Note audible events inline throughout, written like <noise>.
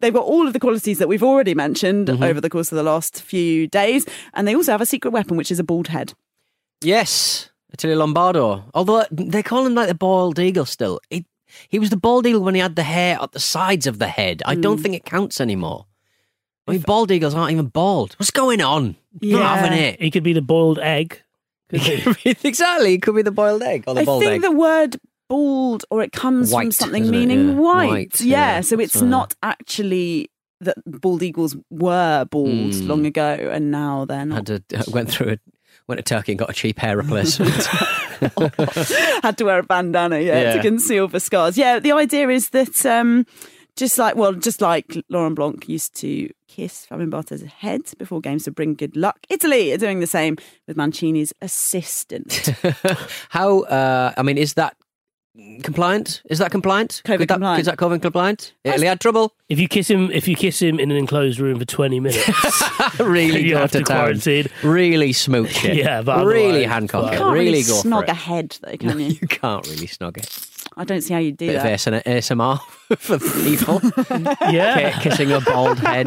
they've got all of the qualities that we've already mentioned Mm-hmm. over the course of the last few days, and they also have a secret weapon, which is a bald head. Yes, Attilio Lombardo. Although they call him like the bald eagle still. He, he was the bald eagle when he had the hair at the sides of the head. I Mm. don't think it counts anymore. I mean, bald eagles aren't even bald. What's going on? Yeah. Not having it. He could be the boiled egg. couldn't <laughs> he? exactly. It could be the boiled egg or the I bald think the word bald, or it comes from something meaning Yeah. white. White, yeah, yeah, so it's not actually that bald eagles were bald Mm. long ago, and now they're not. Had to, <laughs> went through a went to Turkey and got a cheap hair <laughs> replacement. <laughs> had to wear a bandana, yeah, to conceal the scars. Yeah, the idea is that um, just like well, just like Laurent Blanc used to kiss Fabien Barthez' head before games to bring good luck. Italy are doing the same with Mancini's assistant. How? Uh, I mean, is that compliant? Is that compliant? COVID Could that, compliant. Is that COVID compliant? Italy had trouble. If you kiss him, if you kiss him in an enclosed room for twenty minutes, <laughs> really <laughs> you go have to to town. quarantine. Really smooch it. <laughs> Yeah, but really otherwise, handcuff it. can't really, really go snog for it. a head though, can you? You can't really snog it. I don't see how you do Bit of that. ASMR <laughs> for people. <laughs> Yeah, Ki- Kissing a bald head.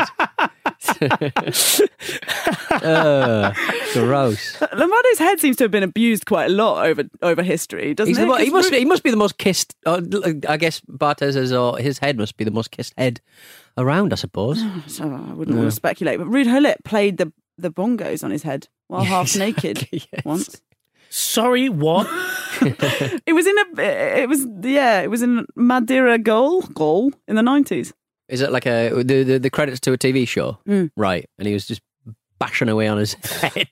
<laughs> uh, gross. Lombardo's head seems to have been abused quite a lot over over history, doesn't He's it? the, mo- he 'Cause must. Ru- He must be the most kissed. Uh, I guess Barthez's or his head must be the most kissed head around. I suppose. <sighs> So I wouldn't want to speculate, but Ruud Gullit played the the bongos on his head while half naked Yes. once. Sorry, what? <laughs> It was in a. It was yeah. It was in Mai Dire Gol goal in the nineties. Is it like a the the, the credits to a TV show? Mm. Right, and he was just bashing away on his <laughs> head.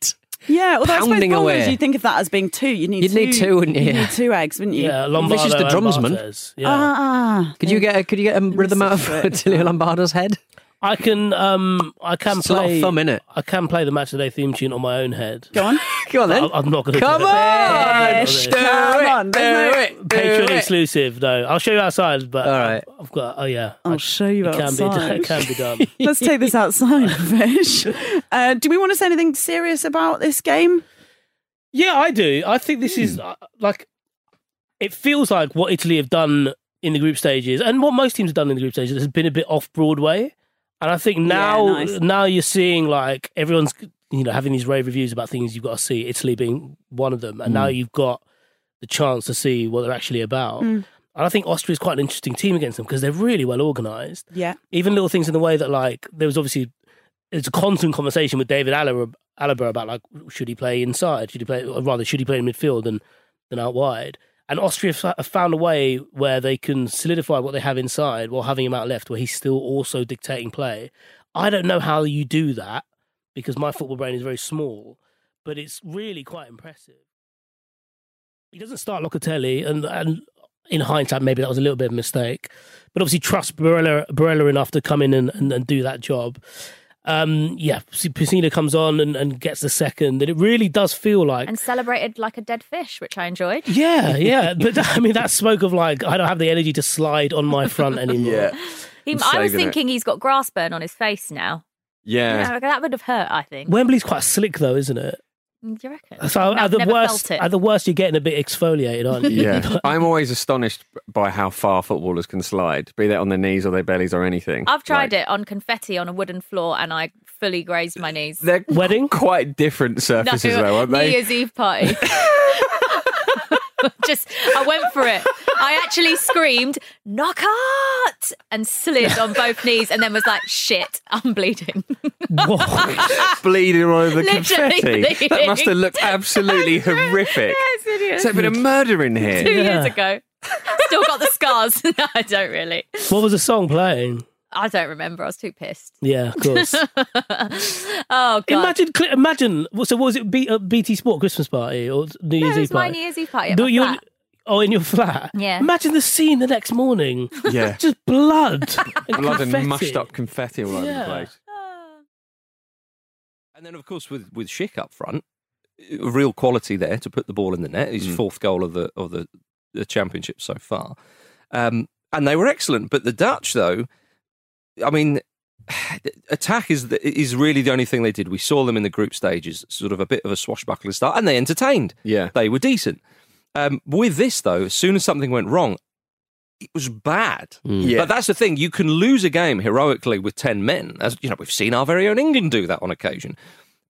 Yeah, although I suppose Pounding bongos, away. you think of that as being two. You need You'd two. need two, wouldn't you? You need two eggs, wouldn't you? Yeah, Lombardo. This is the drumsman. Yeah, Ah, Could you get? a, Could you get a rhythm out of Secret. <laughs> Attilio Lombardo's head? I can. Um, I can It's a lot of play. thumb, innit? I can play the match of the theme tune on my own head. go on? <laughs> Go on then. I- I'm not going to. Come do on, it. Fish. do Come it, on, do there's no- it, do Patreon it. exclusive. No, I'll show you outside. But All right. I've got. Oh yeah, I'll I- show you it can be. outside. It can be done. <laughs> Let's take this outside, <laughs> Fish. Uh, do we want to say anything serious about this game? Yeah, I do. I think this Hmm. is uh, like it feels like what Italy have done in the group stages and what most teams have done in the group stages has been a bit off Broadway. And I think now nice. now you're seeing like everyone's you know having these rave reviews about things you've got to see, Italy being one of them. And now you've got the chance to see what they're actually about. Mm. And I think Austria is quite an interesting team against them because they're really well organised Yeah. even little things in the way that like there was obviously it's a constant conversation with David Aller, Alaba about like should he play inside? Should he play, or rather, should he play in midfield than than out wide? And Austria have found a way where they can solidify what they have inside while having him out left, where he's still also dictating play. I don't know how you do that because my football brain is very small, but it's really quite impressive. He doesn't start Locatelli, and, and in hindsight, maybe that was a little bit of a mistake. But obviously, trust Barella, Barella enough to come in and, and, and do that job. Um, yeah, Pessina comes on and, and gets the second, and it really does feel like and celebrated like a dead fish, which I enjoyed. yeah, <laughs> yeah. But I mean, that smoke of like, I don't have the energy to slide on my front <laughs> anymore. Yeah. He, I'm was saving it. thinking he's got grass burn on his face now. Yeah. Yeah, that would have hurt. I think. Wembley's quite slick though, isn't it? Mm, do you reckon? So I've at the worst, at the worst, you're getting a bit exfoliated, aren't you? Yeah. <laughs> I'm always astonished by how far footballers can slide, be that on their knees or their bellies or anything. I've tried Like, it on confetti on a wooden floor, and I fully grazed my knees. They're Wedding? quite different surfaces, though, aren't New they? Year's Eve party. <laughs> <laughs> Just, I went for it. I actually screamed knock out and slid on both knees, and then was like, "Shit, I'm bleeding." <laughs> Whoa. <laughs> bleeding all over the Literally confetti. That must have looked absolutely horrific. yes, it is. Has there been a murder in Two here? Yeah. years ago. Still got the scars. no, I don't really. what was the song playing? I don't remember. I was too pissed. Yeah, of course. <laughs> Oh god. imagine, imagine. So, what was it? B, uh, BT Sport Christmas party or New no, Year's it Eve was my party? New Year's Eve party. At Do my you- flat. Oh, in your flat. Yeah. Imagine the scene the next morning. <laughs> Yeah. Just blood, <laughs> and Blood and confetti. mushed up confetti all over Yeah. the place. <sighs> And then, of course, with with Schick up front, real quality there to put the ball in the net. His Mm. fourth goal of the of the, the championship so far, um, and they were excellent. But the Dutch, though, I mean, attack is the, is really the only thing they did. We saw them in the group stages, sort of a bit of a swashbuckling start, and they entertained. Yeah. They were decent. Um, with this, though, as soon as something went wrong, it was bad. Yeah. But that's the thing. You can lose a game heroically with 10 men. As you know, we've seen our very own England do that on occasion.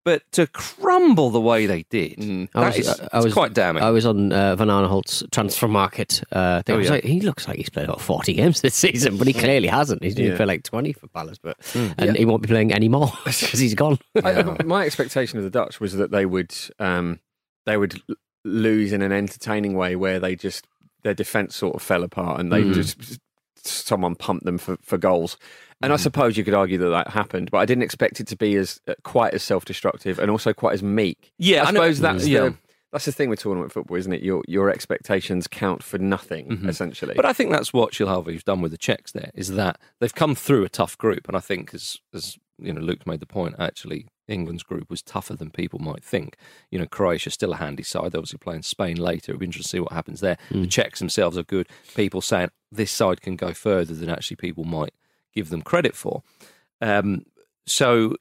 But to crumble the way they did, Mm. that is, it's quite damning. I was on uh, Van Aanholt's transfer market. Uh, thing. Oh, I was yeah. like, he looks like he's played about 40 games this season, but he <laughs> clearly hasn't. He's only Yeah. played like 20 for Palace, but Hmm. and he won't be playing any more <laughs> <laughs> because he's gone. I, my expectation of the Dutch was that they would um, they would lose in an entertaining way where they just their defense sort of fell apart and they Mm. just someone pumped them for, for goals. And I Mm. suppose you could argue that that happened, but I didn't expect it to be as uh, quite as self destructive and also quite as meek. Yeah, I I know- suppose that's Yeah. the that's the thing with tournament football, isn't it? Your your expectations count for nothing Mhm. essentially. But I think that's what Silhavy's done with the Czechs. There is that they've come through a tough group, and I think as as you know, Luke's made the point. Actually, England's group was tougher than people might think. You know, Croatia's still a handy side. They're obviously playing Spain later. It'll be interesting to see what happens there. The Czechs themselves are good. People saying this side can go further than actually people might give them credit for. Um, so,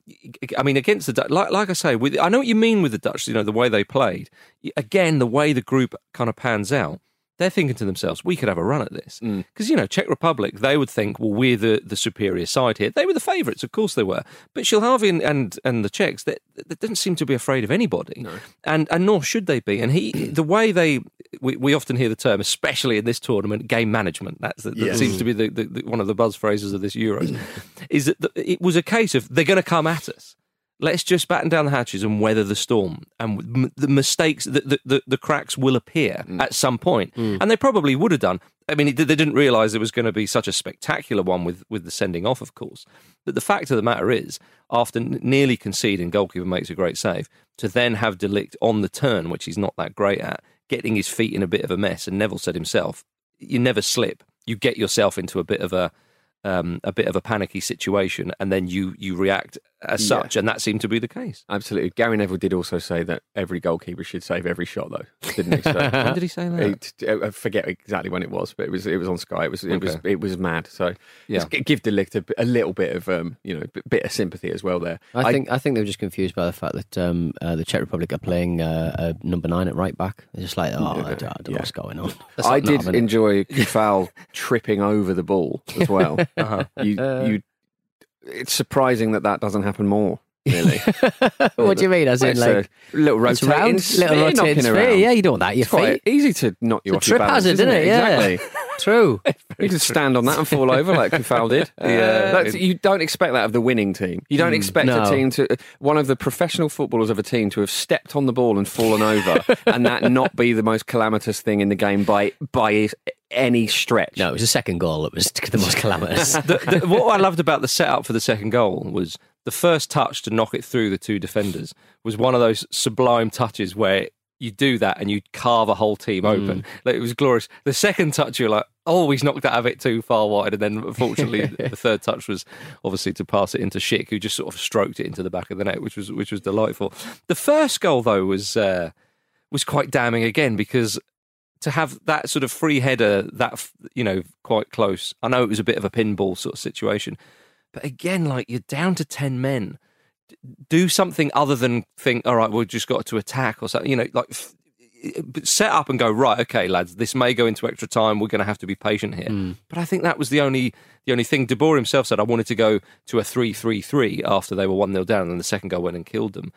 I mean, against the Dutch, like, like I say, with I know what you mean with the Dutch. You know, the way they played. Again, the way the group kind of pans out. They're thinking to themselves, we could have a run at this. Mm. Because, you know, Czech Republic, they would think, well, we're the, the superior side here. They were the favourites, of course they were. But Silhavy and, and, and the Czechs, they, they didn't seem to be afraid of anybody. And, and nor should they be. And he, <clears throat> the way they, we, we often hear the term, especially in this tournament, game management. That's the, that Yes. seems to be the, the, the, one of the buzz phrases of this Euros. <clears throat> is that the, it was a case of they're going to come at us. Let's just batten down the hatches and weather the storm. And m- the mistakes, the, the, the, the cracks will appear at some point. And they probably would have done. I mean, they didn't realise it was going to be such a spectacular one with, with the sending off, of course. But the fact of the matter is, after n- nearly conceding, goalkeeper makes a great save, to then have De Ligt on the turn, which he's not that great at, getting his feet in a bit of a mess. And Neville said himself, you never slip. You get yourself into a bit of a um, a bit of a panicky situation, and then you you react as Yeah. such, and that seemed to be the case. Absolutely. Gary Neville did also say that every goalkeeper should save every shot, though, didn't he? So, <laughs> When did he say that? It- I forget exactly when it was, but it was it was on Sky. It was it was it was mad. So Yeah. just g- give De Ligt a, a little bit of um, you know b- bit of sympathy as well there. I think I think they were just confused by the fact that um, uh, the Czech Republic are playing uh, uh, number nine at right back. They're just like, oh, I don't, I don't know Yeah. what's going on. I Not did enjoy <laughs> Coufal tripping over the ball as well. <laughs> Uh-huh. You you, it's surprising that that doesn't happen more. Really, <laughs> what do you mean? As in, It's like, a little rotating, round, sphere little rotating knocking sphere. around. Yeah, you don't want that. Your It's feet. easy to knock you It's off your trip balance, hazard, isn't it? Yeah. Exactly. <laughs> True. <laughs> You can stand on that and fall over like Coufal did. Yeah. Uh, that's, you don't expect that of the winning team. You don't mm, expect no. a team to one of the professional footballers of a team to have stepped on the ball and fallen over, and that not be the most calamitous thing in the game by by any stretch. No, it was the second goal that was the most calamitous. the, the, what I loved about the setup for the second goal was the first touch to knock it through the two defenders was one of those sublime touches where you do that and you carve a whole team open. Like, it was glorious. The second touch, you're like, oh, he's knocked out of it too far wide. And then, unfortunately, <laughs> the third touch was obviously to pass it into Schick, who just sort of stroked it into the back of the net, which was which was delightful. The first goal, though, was uh, was quite damning again because to have that sort of free header that you know quite close. I know it was a bit of a pinball sort of situation, but again, like you're down to ten men. D- Do something other than think, all right, we've just got to attack or something. You know, like f- set up and go right. Okay, lads, this may go into extra time. We're going to have to be patient here. Hmm. But I think that was the only the only thing. De Boer himself said I wanted to go to a three-three-three after they were one 0 down, and the second goal went and killed them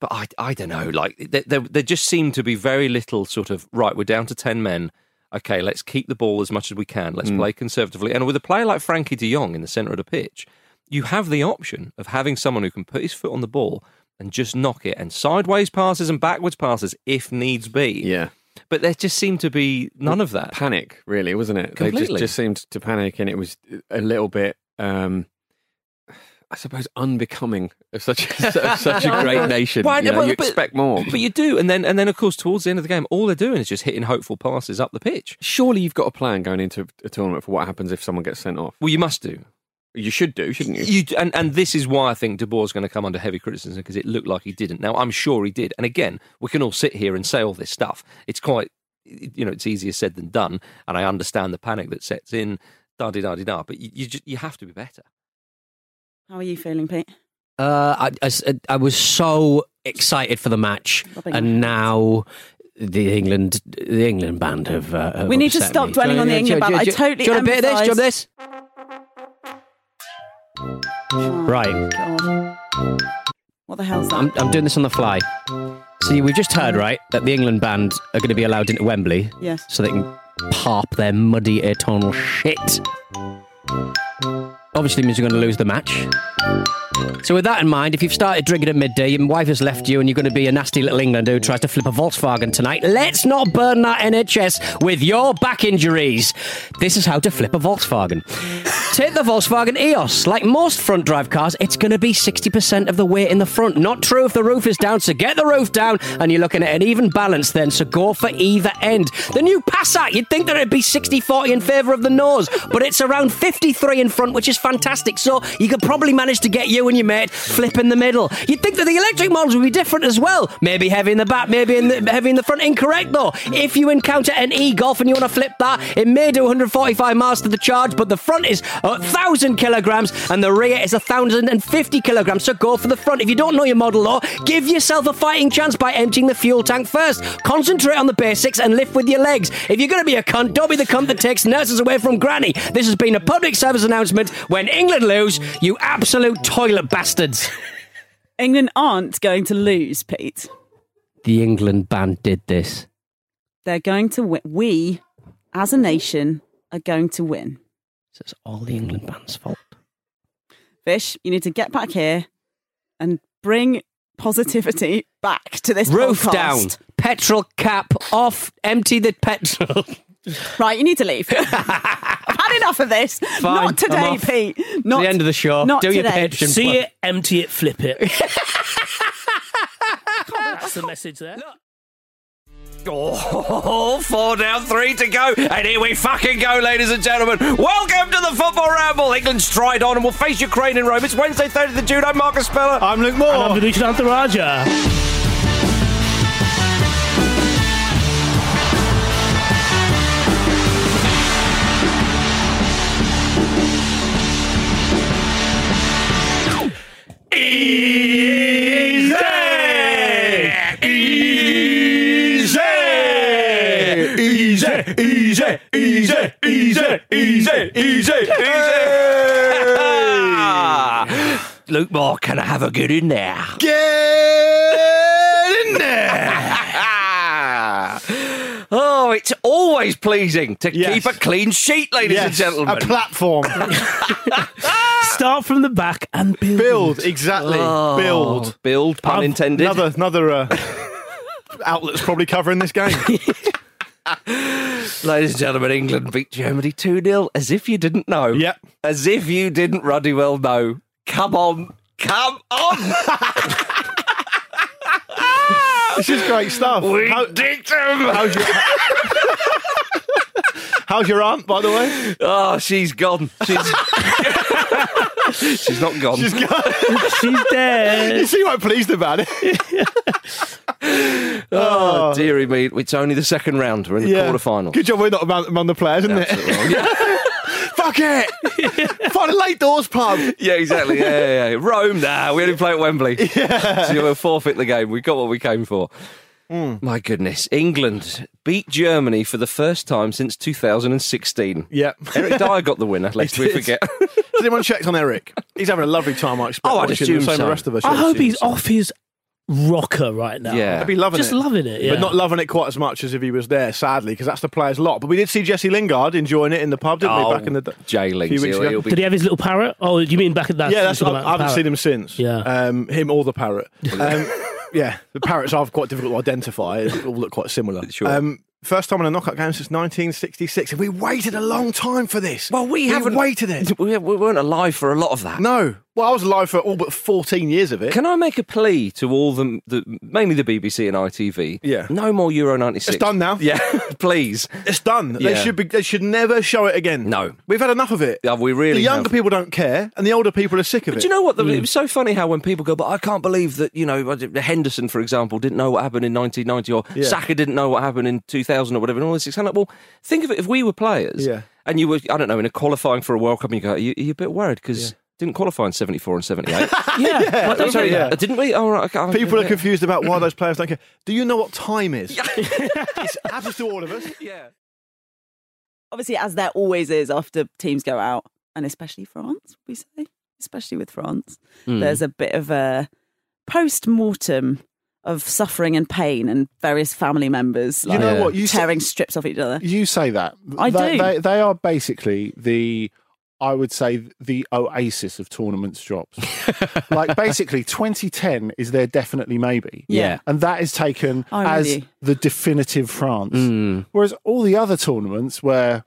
but I, I don't know. Like there, there, there just seemed to be very little sort of right. We're down to ten men. Okay, let's keep the ball as much as we can. Let's play conservatively. And with a player like Frenkie De Jong in the centre of the pitch, you have the option of having someone who can put his foot on the ball and just knock it, and sideways passes and backwards passes if needs be. Yeah. But there just seemed to be none of that. Panic, really, wasn't it? They just, Completely. just seemed to panic, and it was a little bit. Um, I suppose unbecoming of such of <laughs> such a great nation. Why- you, know, well, you but- expect more. But you do, and then and then of course towards the end of the game, all they're doing is just hitting hopeful passes up the pitch. Surely you've got a plan going into a tournament for what happens if someone gets sent off. Well, you must do. You should do, shouldn't you? You, and, and this is why I think De Boer's going to come under heavy criticism because it looked like he didn't. Now, I'm sure he did. And again, we can all sit here and say all this stuff. It's quite, you know, it's easier said than done. And I understand the panic that sets in, da di da di da. But you, you, just, you have to be better. How are you feeling, Pete? Uh, I, I I was so excited for the match, Rubbing and now the England the England band have. Uh, have We need to stop me. dwelling Do on the England do band. I do you- totally Do you want a bit of this? Do you this? Right. God. What the hell's that? I'm, I'm doing this on the fly. See, we've just heard, right, that the England band are going to be allowed into Wembley yes. so they can pop their muddy eternal shit. Obviously means you're going to lose the match. So with that in mind, if you've started drinking at midday, your wife has left you and you're going to be a nasty little Englander who tries to flip a Volkswagen tonight, let's not burn that NHS with your back injuries. This is how to flip a Volkswagen. <laughs> Take the Volkswagen EOS. Like most front drive cars, it's going to be 60% of the weight in the front. Not true if the roof is down, so get the roof down and you're looking at an even balance then, so go for either end. The new Passat, you'd think that it'd be 60 40 in favour of the nose, but it's around 53 in front, which is fantastic. So you could probably manage to get you and your mate flip in the middle. You'd think that the electric models would be different as well. Maybe heavy in the back, maybe in the, heavy in the front. Incorrect though. If you encounter an e Golf and you want to flip that, it may do 145 miles to the charge, but the front is a thousand kilograms and the rear is a thousand and fifty kilograms. So go for the front. If you don't know your model though, give yourself a fighting chance by emptying the fuel tank first. Concentrate on the basics and lift with your legs. If you're going to be a cunt, don't be the cunt that takes nurses away from granny. This has been a public service announcement. When England lose, you absolute toilet bastards. <laughs> England aren't going to lose, Pete. The England band did this. They're going to win. We, as a nation, are going to win. So it's all the England band's fault. Fish, you need to get back here and bring positivity back to this Roof podcast. down, petrol cap off, empty the petrol. <laughs> Right, you need to leave. <laughs> I've had enough of this. Fine, Not I'm today, off. Pete. Not the end of the show. Not Do your today. pitch and See plug. it, empty it, flip it. <laughs> That's the message there. <laughs> Oh, four down, three to go. And here we fucking go, ladies and gentlemen. Welcome to the Football Ramble. England's tried on and we'll face Ukraine in Rome. It's Wednesday, 30th of June. I'm Marcus Speller. I'm Luke And I'm Moore. Dinesh Antaraja. Easy! Easy! Easy! Easy! Easy! Easy! Easy! Easy! Luke Moore, can I have a good in there? Get in there! Oh, it's always pleasing to Yes. keep a clean sheet, ladies and gentlemen. a platform. Start from the back and build. Build exactly. Oh, Build. Build, pun I've- intended. Another another uh, <laughs> outlet's probably covering this game. <laughs> Ladies and gentlemen, England beat Germany 2 0 as if you didn't know. Yep. As if you didn't ruddy well know. Come on. Come on. <laughs> this is great stuff. we How- dicked 'em. how's your How's your aunt, by the way? Oh, she's gone. She's, <laughs> she's not gone. She's got, <laughs> She's dead. you see what I'm pleased about it. <laughs> oh, dearie me. It's only the second round. We're in the quarter final. Good job we're not among, among the players, isn't it? Fuck it! Find a late doors pub. Yeah, exactly. Yeah, yeah, yeah. Rome, nah, we only play at Wembley. Yeah. So we'll forfeit the game. We got what we came for. My goodness. England beat Germany for the first time since 2016. Yep. Eric <laughs> Dier got the winner, lest He we did. forget. <laughs> Has anyone checked on Eric? He's having a lovely time, I expect. Oh, I'd assume the same so. the rest of us. I hope he's so. off his rocker right now. Yeah. I'd be loving it. Just it. loving it, yeah. But not loving it quite as much as if he was there, sadly, because that's the players' lot. But we did see Jesse Lingard enjoying it in the pub, didn't Oh, we, back in the day? Jay few Links. weeks He'll, ago. he'll be Did he have his little parrot? Oh, you mean back at that? Yeah, that's you're what I, I haven't the seen him since. Yeah. Um, him or the parrot. <laughs> Um, yeah, the parrots are quite difficult to identify. They all look quite similar. Sure. Um, first time in a knockout game since 1966. And we waited a long time for this. Well, we haven't waited it. We, <laughs> we weren't alive for a lot of that. No. Well, I was alive for all but 14 years of it. Can I make a plea to all the, the mainly the BBC and ITV? Yeah. No more Euro 96. It's done now. Yeah, <laughs> please. It's done. They should be. They should never show it again. No. we've had enough of it. Yeah, we really the younger have. people don't care, and the older people are sick of But it. do you know what? The, mm. It was so funny how when people go, but I can't believe that, you know, Henderson, for example, didn't know what happened in 1990 or Yeah. Saka didn't know what happened in 2000 or whatever. And all this. It's kind of well, think of it if we were players Yeah. and you were, I don't know, in a qualifying for a World Cup and you go, are you, are you a bit worried because didn't qualify in 74 and 78? <laughs> <laughs> Yeah, well, don't Sorry, say that. uh, didn't we? Oh, right, okay. People are confused about why those players don't care. Do you know what time is? <laughs> it happens to all of us. Yeah. Obviously, as there always is after teams go out, and especially France, we say, especially with France, Hmm. there's a bit of a post mortem of suffering and pain, and various family members You like, know what? You say- tearing strips off each other. You say that. I they, do. They, they are basically the, I would say, the oasis of tournaments drops. like <laughs> basically, 2010 is their definitely maybe. Yeah. And that is taken I'm as you. the definitive France. Mm. Whereas all the other tournaments where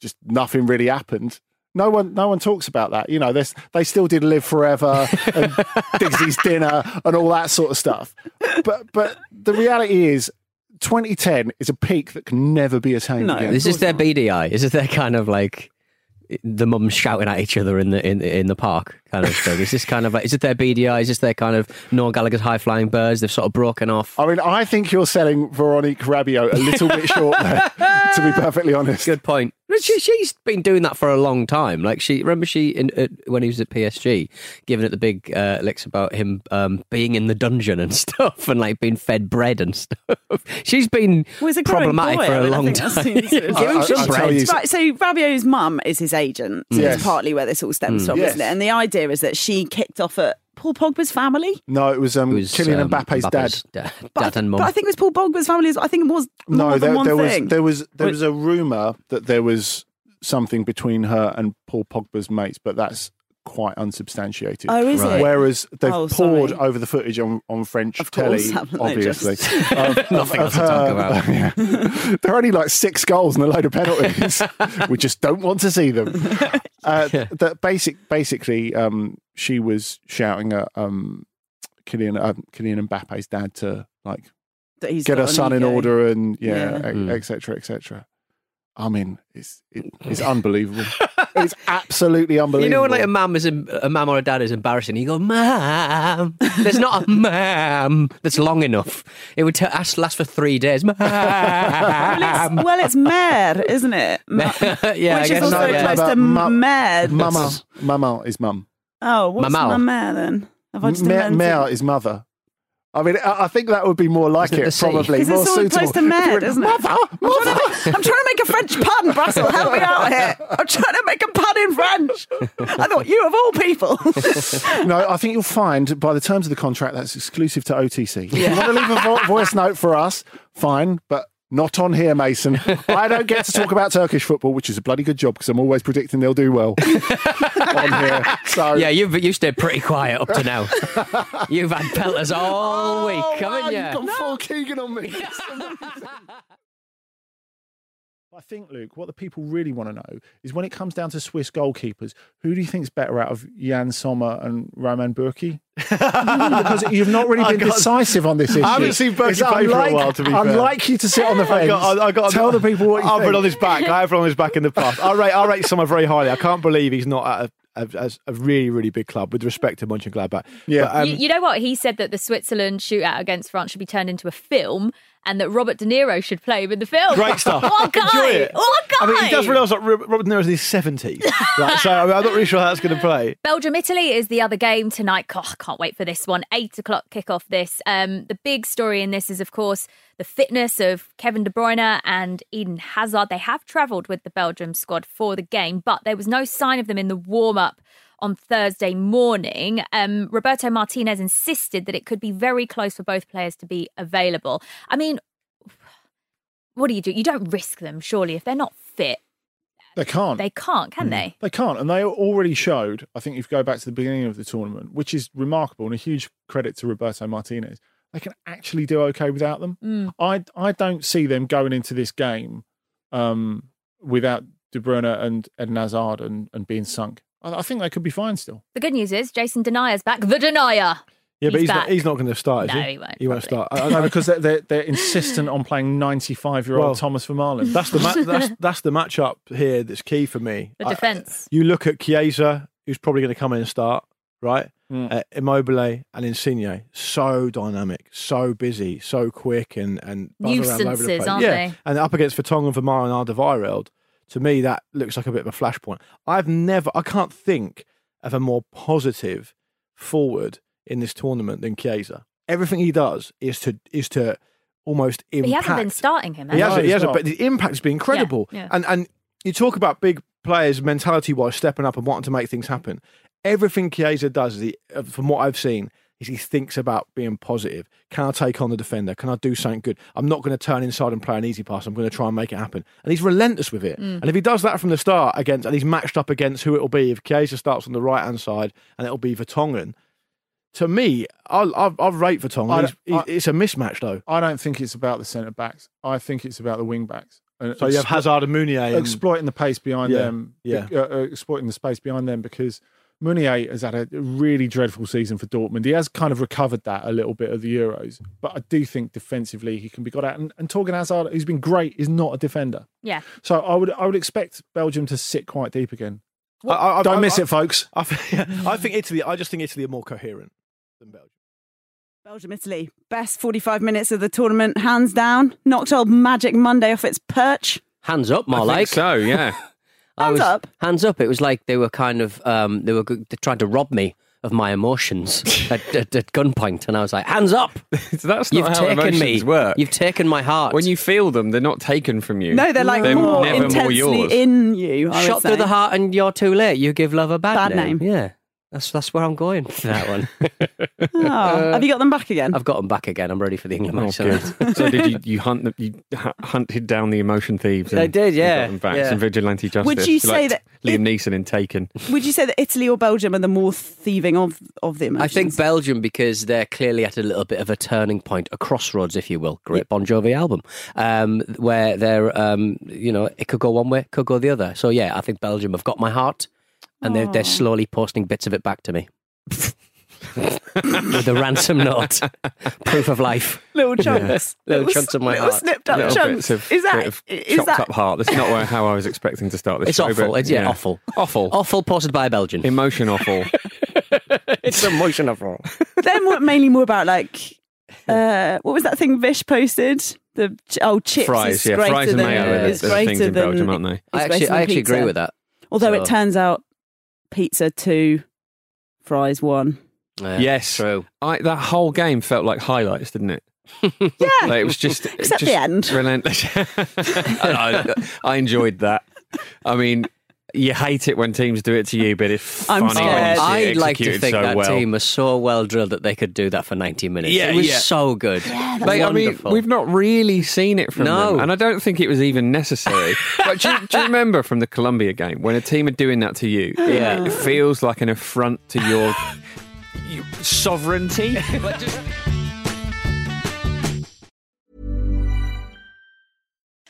just nothing really happened. No one, no one talks about that. You know, there's- they still did live forever and <laughs> Dixie's dinner and all that sort of stuff. But, but the reality is, 2010 is a peak that can never be attained No. again. This is their Beady Eye. Is it their kind of like the mums shouting at each other in the in in the park kind of thing? Is this kind of like is it their Beady Eye? Is this their kind of Noel Gallagher's high flying birds? They've sort of broken off. I mean, I think you're selling Veronique Rabiot a little bit short there, to be perfectly honest. Good point. But She, she's been doing that for a long time. Like she, remember she in, uh, when he was at PSG, giving it the big uh, licks about him um, being in the dungeon and <laughs> stuff, and like being fed bread and stuff. <laughs> She's been Well, he's a growing problematic boy. for I a mean, long time. seems- <laughs> I- I'll tell bread. you- Right, so Rabiot's mum is his agent. So Yes. that's partly where this all stems from, Yes. isn't it? And the idea is that she kicked off at Paul Pogba's family. No, it was, um, It was, Kylian um, Mbappe's dad. dad, But, I, dad and mum. but I think it was Paul Pogba's family. I think it was more No, than there, one there was there was there was a rumor that there was something between her and Paul Pogba's mates, but that's quite unsubstantiated. Oh, is Right. it? Whereas they've Oh, poured sorry. over the footage on, on French Of telly, haven't obviously. just? <laughs> of- of- <laughs> Nothing of else to talk her- about. <laughs> yeah. There are only like six goals and a load of penalties. we just don't want to see them. Uh, <laughs> that basic, basically, um, she was shouting at um, Kylian, uh, Kylian Mbappe's dad to like That he's get got her son in order and yeah, Yeah. etc. Mm. et cetera, et cetera. I mean, it's it, it's <laughs> unbelievable. It's absolutely unbelievable. You know when like a mum is em- a mum or a dad is embarrassing, you go, "Mum." There's not a mum that's long enough. It would t- last last for three days. Mum. Well, it's, well, it's mare, isn't it? <laughs> Ma- yeah, I which guess is also so, yeah. close But to ma- mare. Mama, mama is mum. Oh, what's Mamal. my then? Have I just Mare, invented- mare is mother. I mean, I I think that would be more like it it, probably. Because more it's all suitable. close to If you mad, went, isn't it? Mother, mother. I'm trying to make a French pun, Brassel. Help me out here. I'm trying to make a pun in French. I thought you of all people. <laughs> No, I think you'll find by the terms of the contract that's exclusive to OTC. Yeah. If you want to leave a vo- voice note for us, fine, but Not on here, Mason. <laughs> I don't get to talk about Turkish football, which is a bloody good job because I'm always predicting they'll do well <laughs> on here. So Yeah, you've you stayed pretty quiet up to now. <laughs> you've had pelters all oh, week, haven't man, you? You've gone full Keegan on me. I think, Luke, what the people really want to know is when it comes down to Swiss goalkeepers, who do you think's better out of Yann Sommer and Roman Burki? <laughs> because you've not really been got- decisive on this issue. I haven't seen Burki It's play for a unlike- while, to be fair. I'd like you to sit on the <laughs> I fence. got, I got, tell the people what you I've think. been on his back. I have been on his back in the past. I rate, I rate Sommer very highly. I can't believe he's not at a, a, a really, really big club. With respect to Mönchengladbach, Yeah. But, um, you, you know what? He said that the Switzerland shootout against France should be turned into a film and that Robert De Niro should play him in the film. Great stuff. What guy? Enjoy it. What guy? I mean, he does realise that Robert De Niro's in his seventies, right? So I mean, I'm not really sure how that's going to play. Belgium Italy is the other game tonight. God, I can't wait for this one. Eight o'clock kickoff. This. Um, the big story in this is, of course, the fitness of Kevin De Bruyne and Eden Hazard. They have travelled with the Belgium squad for the game, but there was no sign of them in the warm up on Thursday morning. Um, Roberto Martinez insisted that it could be very close for both players to be available. I mean, what do you do? You don't risk them, surely, if they're not fit. They can't. They can't, can they? They can't. And they already showed, I think if you go back to the beginning of the tournament, which is remarkable and a huge credit to Roberto Martinez, they can actually do okay without them. Mm. I I don't see them going into this game um, without De Bruyne and Eden Hazard and, and being sunk. I, I think they could be fine still. The good news is Jason Denayer's back. The Denier. Yeah, but He's he's not, he's not going to start. Is No, he? he won't, He won't start. I, I No, know because they're, they're, they're insistent on playing 95 year Well, old Thomas Vermaelen. That's the ma- that's <laughs> that's the matchup here that's key for me. The defence. you look at Chiesa, who's probably going to come in and start, right? Mm. Uh, Immobile and Insigne, so dynamic, so busy, so quick, and and buzz over the Nuisances, place. aren't yeah. they? And up against Vertonghen, Vermaelen, and Alderweireld, to me that looks like a bit of a flashpoint. I've never, I can't think of a more positive forward in this tournament than Chiesa. Everything he does is to is to almost impact. he hasn't been starting him. He has hasn't, he hasn't, but the impact has been incredible. yeah. And and you talk about big players mentality wise stepping up and wanting to make things happen. Everything Chiesa does, is he, uh, from what I've seen, is he thinks about being positive. Can I take on the defender? Can I do something good? I'm not going to turn inside and play an easy pass. I'm going to try and make it happen. And he's relentless with it. Mm. And if he does that from the start against, and he's matched up against who it'll be, if Chiesa starts on the right hand side and it'll be Vertonghen, to me, I'll, I'll, I'll rate Vertonghen. I He's, don't- it's a mismatch though. I don't think it's about the centre backs. I think it's about the wing backs. And So you have Hazard and Meunier. And, exploiting the pace behind Yeah, them, yeah. uh, uh, exploiting the space behind them because Meunier has had a really dreadful season for Dortmund. He has kind of recovered that a little bit of the Euros, but I do think defensively he can be got out. And, and Thorgan Hazard, who's been great, is not a defender. Yeah. So I would I would expect Belgium to sit quite deep again. I- I- I- Don't miss I- it, folks. I <laughs> think, I think Italy. I just think Italy are more coherent than Belgium. Belgium, Italy, best 45 minutes of the tournament, hands down. Knocked old Magic Monday off its perch. Hands up, more like. so, yeah. <laughs> I Hands was, up. Hands up. It was like they were kind of um, they were trying to rob me of my emotions <laughs> at, at, at gunpoint, and I was like, "Hands up! <laughs> so That's not You've how taken emotions me. work. You've taken my heart. when you feel them, they're not taken from you. No, they're like They're more never more intensely yours. in you. I would shot through the heart, and you're too late. You give love a bad, Bad name. Yeah, that's that's where I'm going for that one. <laughs> Oh, have you got them back again? I've got them back again. I'm ready for the England Oh, match. good. <laughs> so did you, you hunt them, you hu- hunted down the emotion thieves? And I did, you got yeah, them back. yeah. Some vigilante justice. Would you say like that Liam Neeson in Taken? Would you say that Italy or Belgium are the more thieving of of the emotions? I think Belgium because they're clearly at a little bit of a turning point, a crossroads, if you will. Great Bon Jovi album, um, where they're, um, you know, it could go one way, could go the other. So yeah, I think Belgium have got my heart, and they're they're slowly posting bits of it back to me. With a ransom note, proof of life, little chunks, little chunks of my little heart. snipped up Little chunks. of, is that bit of is chopped that up heart. That's not where, how I was expecting to start this It's show. awful. but It's yeah, awful, Awful. awful. Posted by a Belgian. Emotion <laughs> awful. it's emotional. They're more, mainly more about like <laughs> uh, what was that thing Vish posted? The ch- oh chips fries, is yeah. greater Fries and than mayo are the, is the things greater in than Belgium, aren't they? I actually, I actually agree with that. Although So- it turns out pizza two, fries one. Yeah, Yes. true. I, that whole game felt like highlights, didn't it? <laughs> Yeah, Like, it was just Except just the end. relentless. <laughs> I, I enjoyed that. I mean, You hate it when teams do it to you, but it's I'm funny when you scared. see I'd like to think so that well. team was so well drilled that they could do that for 90 minutes. Yeah, it was yeah. so good. Yeah, Like, I mean, we've not really seen it from No. them, and I don't think it was even necessary. <laughs> but do you, do you remember from the Colombia game when a team are doing that to you? Yeah. it feels like an affront to your, your <laughs> sovereignty.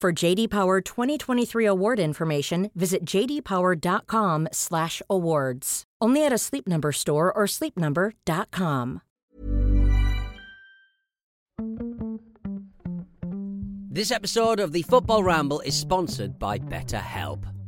For JD Power 2023 award information, visit jdpower.com/awards. Only at a Sleep Number store or sleepnumber.com. This episode of the Football Ramble is sponsored by BetterHelp.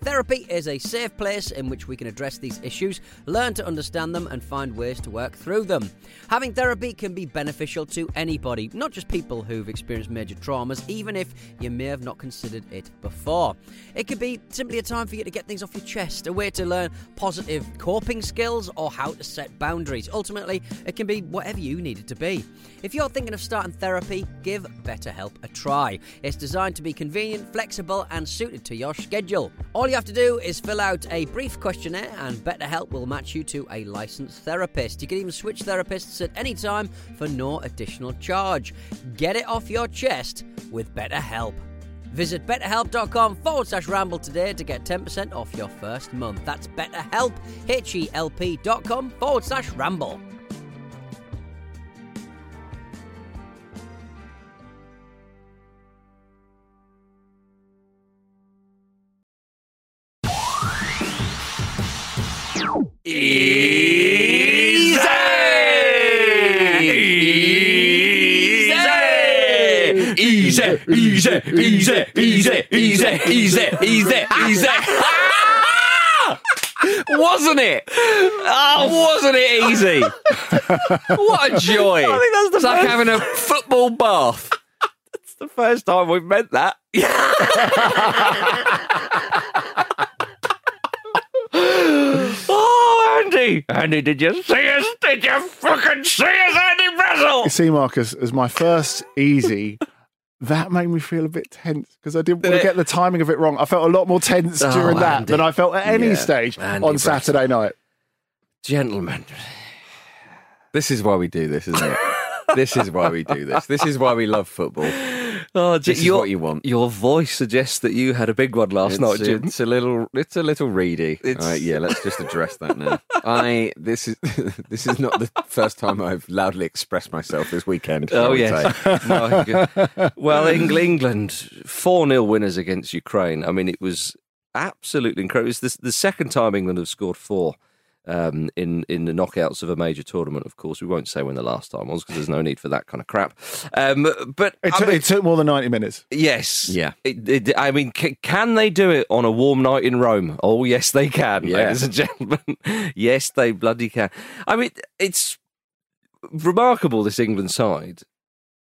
Therapy is a safe place in which we can address these issues, learn to understand them, and find ways to work through them. Having therapy can be beneficial to anybody, not just people who've experienced major traumas, even if you may have not considered it before. It could be simply a time for you to get things off your chest, a way to learn positive coping skills, or how to set boundaries. Ultimately, it can be whatever you need it to be. If you're thinking of starting therapy, give BetterHelp a try. It's designed to be convenient, flexible, and suited to your schedule. All you have to do is fill out a brief questionnaire, and BetterHelp will match you to a licensed therapist. You can even switch therapists at any time for no additional charge. Get it off your chest with BetterHelp. Visit betterhelp.com forward slash ramble today to get 10% off your first month. That's betterhelp, H-E-L-P dot com forward slash ramble. Easy, easy, easy, easy, easy, easy, easy, easy. Easy! Easy! wasn't it? Oh, wasn't it easy? what a joy! I think that's the it's like first- having a football bath. It's the first time we've meant that. <laughs> Andy. Andy, did you see us? Did you fucking see us, Andy You see, Marcus, as my first easy, that made me feel a bit tense because I didn't want to get the timing of it wrong. I felt a lot more tense Oh, during that Andy. than I felt at any Yeah, stage Andy on Braxton. Saturday night. Gentlemen, this is why we do this, isn't it? <laughs> this is why we do this. This is why we love football. Oh, This is your, what you want. Your voice suggests that you had a big one last it's, night, Jim. It's a little, it's a little reedy. It's- All right, yeah. Let's just address that now. <laughs> I this is <laughs> this is not the first time I've loudly expressed myself this weekend. Oh yes. God. <laughs> well, Eng- England four 0 winners against Ukraine. I mean, it was absolutely incredible. It's the, the second time England have scored four um, in in the knockouts of a major tournament. Of course, we won't say when the last time was because there's no need for that kind of crap. Um, but It, I took- mean- it took more than 90 minutes. Yes. Yeah. It, it, I mean, can, can they do it on a warm night in Rome? Oh, yes, they can, Yeah. ladies and gentlemen. <laughs> yes, they bloody can. I mean, it's remarkable, this England side.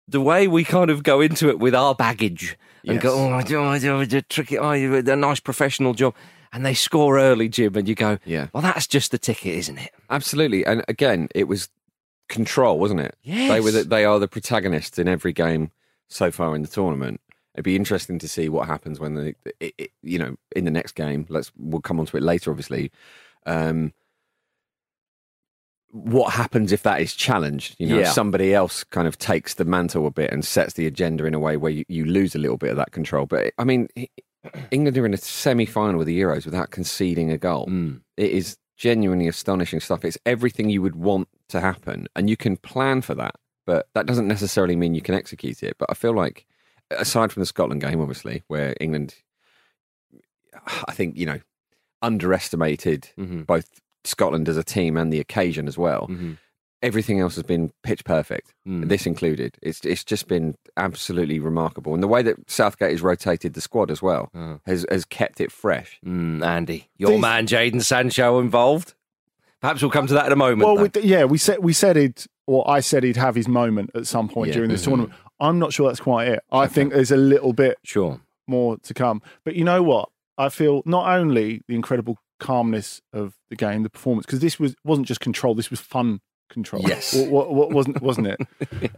The way we kind of go into it with our baggage and Yes. go, oh, I do, I do, I do, tricky, oh, you a nice professional job. And they score early, Jim, and you go, Yeah. well, that's just the ticket, isn't it? Absolutely. And again, it was control, wasn't it? Yes. They were. The, they are the protagonists in every game so far in the tournament. It'd be interesting to see what happens when the, it, it, you know, in the next game. Let's we'll come on to it later, obviously. Um, what happens if that is challenged? You know, if Yeah. somebody else kind of takes the mantle a bit and sets the agenda in a way where you, you lose a little bit of that control. But I mean, England are in a semi-final of the Euros without conceding a goal. Mm. It is genuinely astonishing stuff. It's everything you would want to happen, and you can plan for that, but that doesn't necessarily mean you can execute it. But I feel like, aside from the Scotland game, obviously, where England, I think you know, underestimated Mhm. both Scotland as a team and the occasion as well. Mhm. Everything else has been pitch perfect, Mm. this included. It's it's just been absolutely remarkable, and the way that Southgate has rotated the squad as well Oh. has has kept it fresh. Mm, Andy, your These- man Jadon Sancho involved. Perhaps we'll come to that in a moment. Well, we, yeah, we said we said it, or I said he'd have his moment at some point Yeah. during this Mhm. tournament. I'm not sure that's quite it. I think there's a little bit sure. more to come. But you know what? I feel not only the incredible calmness of the game, the performance, because this was wasn't just control. This was fun control. Yes. What, what, wasn't wasn't it?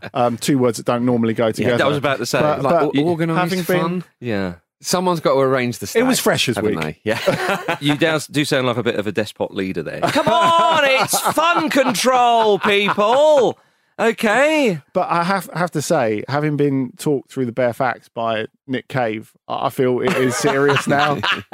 <laughs> um, two words that don't normally go together. Yeah, I was about to say. But- like, but organised having been- fun. yeah. Someone's got to arrange the. Stuff. It was stag, fresh this haven't week. they? Yeah. <laughs> You do sound like a bit of a despot leader there. <laughs> Come on, it's fun control, people. Okay. But I have have to say, having been talked through the bare facts by Nick Cave, I feel it is serious now. <laughs>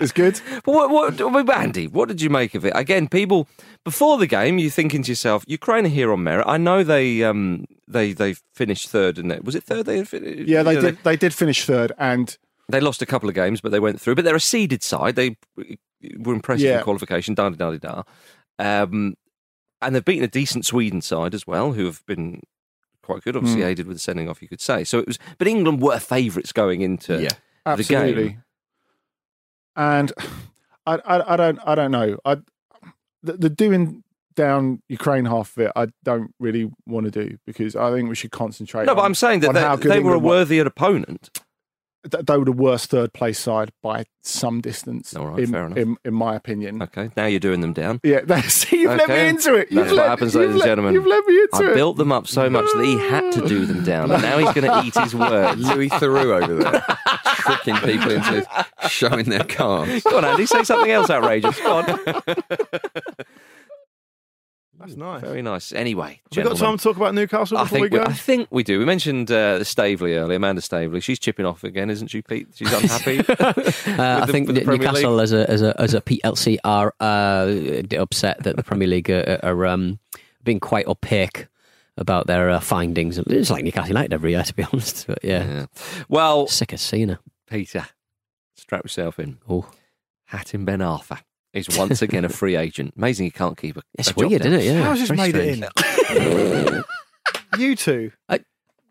it's good. But what, what, Andy, what did you make of it? Again, people before the game, you're thinking to yourself, Ukraine are here on merit. I know they um they they finished third, and was it third? They fin- Yeah, they you know, did. They did finish third, and They lost a couple of games, but they went through. But they're a seeded side. They were impressive Yeah. in qualification. Da da da da. Um, and they've beaten a decent Sweden side as well, who have been quite good. Obviously, Hmm. aided with the sending off, you could say. So it was. But England were favourites going into Yeah. the absolutely. game. And <sighs> I, I, I don't, I don't know. I, the, the doing down Ukraine half of it, I don't really want to do because I think we should concentrate. No, but I'm saying that they, they were a worthy opponent. Th- They were the worst third place side by some distance. All right, in, fair enough. In, in my opinion. Okay, now you're doing them down. Yeah, <laughs> that's, you've let me into it. You've That's what happens, ladies and gentlemen. You've let me into I it. built them up so much that he had to do them down, and now he's going to eat his <laughs> words. Louis Theroux over there, tricking people into showing their cards. Go on, Andy, say something else outrageous. Go on. <laughs> That's nice. Very nice. Anyway, we've we got time to talk about Newcastle I before think we we, go? I think we do. We mentioned uh, Staveley earlier, Amanda Staveley. She's chipping off again, isn't she, Pete? She's <laughs> unhappy. Uh, I the- think with the Premier Newcastle League? as a as a as a PLC are uh, upset that the Premier League are, are um, being quite opaque about their uh, findings. It's like Newcastle United every year, to be <laughs> honest. But yeah, Yeah. Well, sick of seeing her. Peter, strap yourself in. Oh, Hatem Ben Arfa is once again a free agent. Amazing he can't keep a. it's a job weird, down. isn't it? Yeah, How's this made strange. it in? <laughs> you two.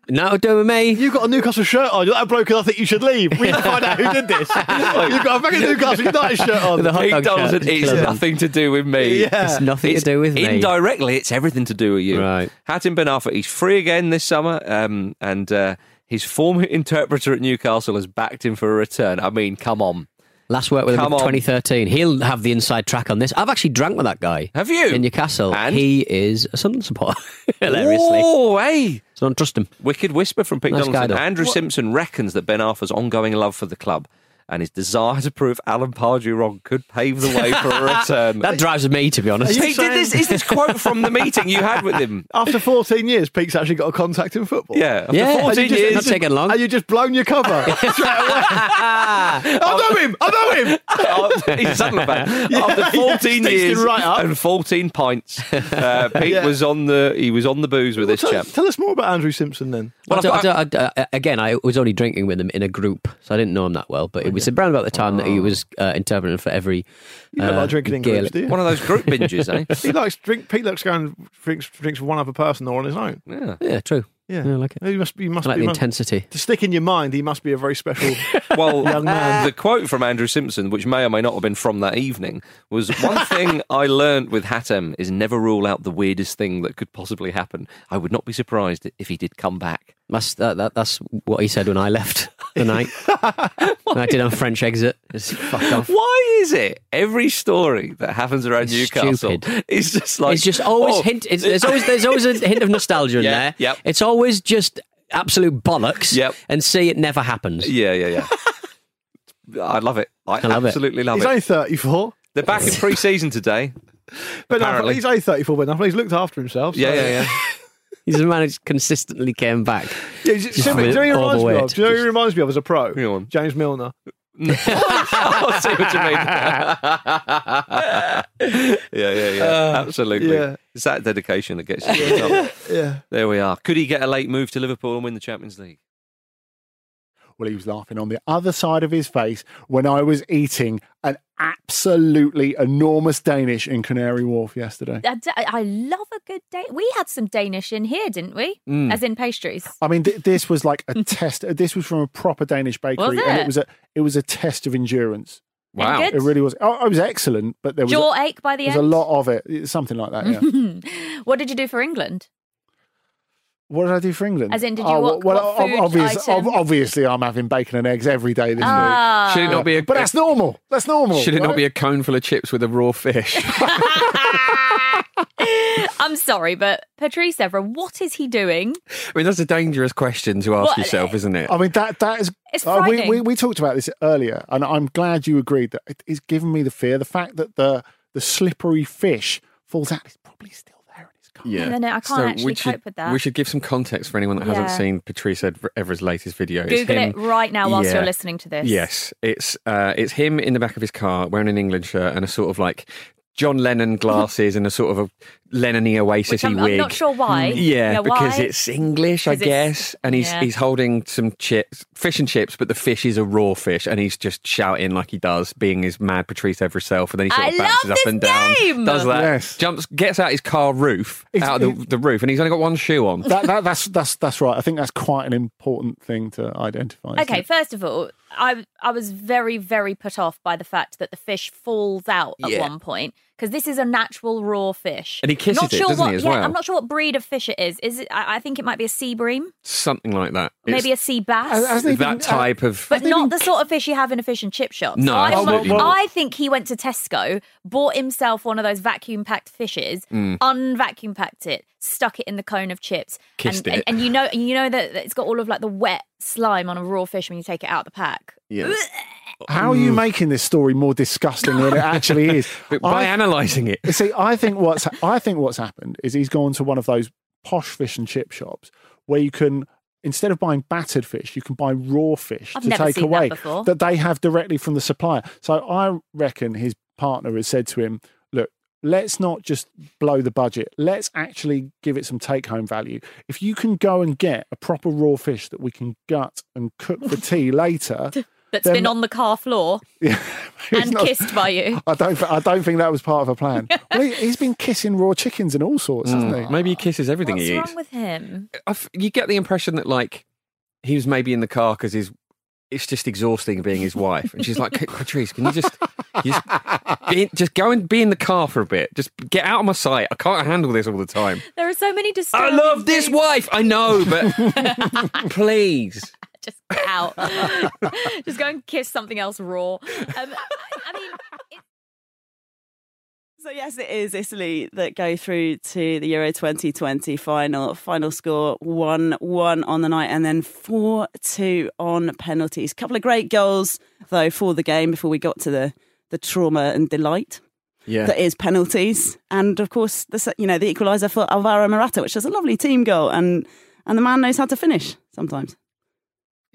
No, do with me. You got a Newcastle shirt on. You're that bloke and I think you should leave. We need to find out who did this. <laughs> You've got a fucking Newcastle United shirt on. The hot Pete dog Donaldson, shirt. it's Kill 'em. nothing to do with me. Yeah. It's nothing It's to do with me. Indirectly, it's everything to do with you. Right. Hatem Ben Arfa, he's free again this summer, um, and uh, his former <laughs> interpreter at Newcastle has backed him for a return. I mean, come on. Last work with him Come in 2013. He'll have the inside track on this. I've actually drank with that guy Have you? in Newcastle. And? He is a Sunderland supporter. <laughs> Hilariously. Oh, hey. So don't trust him. Wicked whisper from Pete Nice Donaldson. though. Andrew Simpson reckons that Ben Arfa's ongoing love for the club and his desire to prove Alan Pardew wrong could pave the way for a <laughs> return. That drives me, to be honest. Pete, did this, is this quote from the meeting you had with him? <laughs> After 14 years, Pete's actually got a contact in football. Yeah, after Yeah. 14 And you just- years. Not taking long. And you just blown your cover. <laughs> I know him. I know him. He's a Sunderland fan. After 14 stitched years right up. and 14 pints, uh, Pete Yeah. was on the he was on the booze with this tell, chap. tell us more about Andrew Simpson then. Well, I don't- I've I don't- I- I- again, I was only drinking with him in a group, so I didn't know him that well. But it was around about the time that he was uh, interpreting for every. You don't uh, like drinking in Gaelic- groups, do you? One of those group binges, eh? <laughs> He likes drink. Pete likes going drinks drinks with one other person or on his own. Yeah. Yeah, true. Yeah, Yeah, I like it. He must be. He must I like be. the must- intensity. to stick in your mind, he must be a very special. <laughs> Well, Young man. <laughs> the quote from Andrew Simpson, which may or may not have been from that evening, was one thing I learned with Hatem is never rule out the weirdest thing that could possibly happen. I would not be surprised if he did come back. That's that, that, that's what he said when I left. The <laughs> night. and I did a French exit. Just fucked off. Why is it every story that happens around It's Newcastle stupid. is just like it's just always oh, hint. It's, there's always there's always a hint of nostalgia in Yeah, there. yep. It's always just absolute bollocks. Yep. And see, it never happens. Yeah, yeah, yeah. <laughs> I love it. I, I love it. absolutely love He's it. only 34. They're back in <laughs> pre-season today. But no, Apparently. he's only 34, but he's looked after himself. so- Yeah, yeah, yeah. He's a man who's consistently came back. Yeah, do you Just know he reminds me of? Do you know who he reminds me of as a pro? Go on. James Milner. <laughs> I see what you mean. <laughs> yeah, yeah, yeah. Uh, Absolutely. yeah. It's that dedication that gets you to the top. Yeah. There we are. Could he get a late move to Liverpool and win the Champions League? Well, he was laughing on the other side of his face when I was eating an absolutely enormous Danish in Canary Wharf yesterday. I love a good day. We had some Danish in here, didn't we? Mm. As in pastries. I mean, th- this was like a <laughs> test. This was from a proper Danish bakery, and it? it was a it was a test of endurance. Wow. Any It really was. Oh, it was excellent, but there was Jaw a, ache by the there was a lot of it, something like that. Yeah. <laughs> what did you do for England? What did I do for England? As in, did you- Oh, what- well, what food obvious- item? obviously, I'm having bacon and eggs every day this Ah. Should it not be a? But that's normal. That's normal. should it not be a cone full of chips with a raw fish? <laughs> <laughs> I'm sorry, but Patrice Evra, what is he doing? I mean, that's a dangerous question to ask What- yourself, isn't it? I mean that that is. It's uh, we, frightening. we we talked about this earlier, and I'm glad you agreed that it is given me the fear. The fact that the the slippery fish falls out is probably still there in his car. Yeah. No, no, I can't So actually we should, cope with that. We should give some context for anyone that hasn't Yeah. seen Patrice Ev- Evra's latest video. It's Google him- it right now whilst Yeah. you're listening to this. Yes, it's uh, it's him in the back of his car wearing an England shirt and a sort of like John Lennon glasses and a sort of a Lennon-y Oasis Which I'm, wig. I'm not sure why. Mm, yeah, Yeah, because why? it's English, I guess. And he's yeah. he's holding some chips, fish and chips, but the fish is a raw fish, and he's just shouting like he does, being his mad Patrice Evra self, and then he sort I of bounces up this and down, game! does that, Yes. jumps, gets out his car roof, It's- out of the, the roof, and he's only got one shoe on. That, that that's that's that's right. I think that's quite an important thing to identify. Okay, it? first of all, I I was very very put off by the fact that the fish falls out at Yeah. one point because this is a natural raw fish. And he kisses not it, sure doesn't what, he, as yeah, well? I'm not sure what breed of fish it is. Is it? I, I think it might be a sea bream, Something like that. maybe a sea bass. Has- hasn't he that been- type of. but not the sort of fish you have in a fish and chip shop. No, so I, absolutely not. I think he went to Tesco, bought himself one of those vacuum packed fishes, Mm. unvacuum packed it, stuck it in the cone of chips, Kissed and, and, it. and you know, you know that, that it's got all of like the wet slime on a raw fish when you take it out of the pack. Yeah. How are you mm. making this story more disgusting than it actually <laughs> is? By analysing it. See, I think what's I think what's happened is he's gone to one of those posh fish and chip shops where you can instead of buying battered fish, you can buy raw fish I've to never take seen that away before. that they have directly from the supplier. So I reckon his partner has said to him, "Look, let's not just blow the budget. Let's actually give it some take home value. If you can go and get a proper raw fish that we can gut and cook for <laughs> tea later." That's then- been on the car floor <laughs> Yeah, and not- kissed by you. <laughs> I don't. I don't think that was part of a plan. <laughs> well, he, he's been kissing raw chickens and all sorts, hasn't mm. he? Maybe he kisses everything What's he wrong eats. with him? I f- you get the impression that like he was maybe in the car because his it's just exhausting being his wife, and she's like, Patrice, can you just you just, be, just go and be in the car for a bit, just get out of my sight. I can't handle this all the time. There are so many I disturbing love this wife. I know, but please. Just get out. <laughs> Just go and kiss something else raw. Um, I, I mean, it, So yes, it is Italy that go through to the Euro 2020 final. Final score one one on the night, and then four two on penalties. A couple of great goals though for the game before we got to the the trauma and delight Yeah. that is penalties, and of course the you know the equaliser for Alvaro Morata, which is a lovely team goal, and and the man knows how to finish sometimes.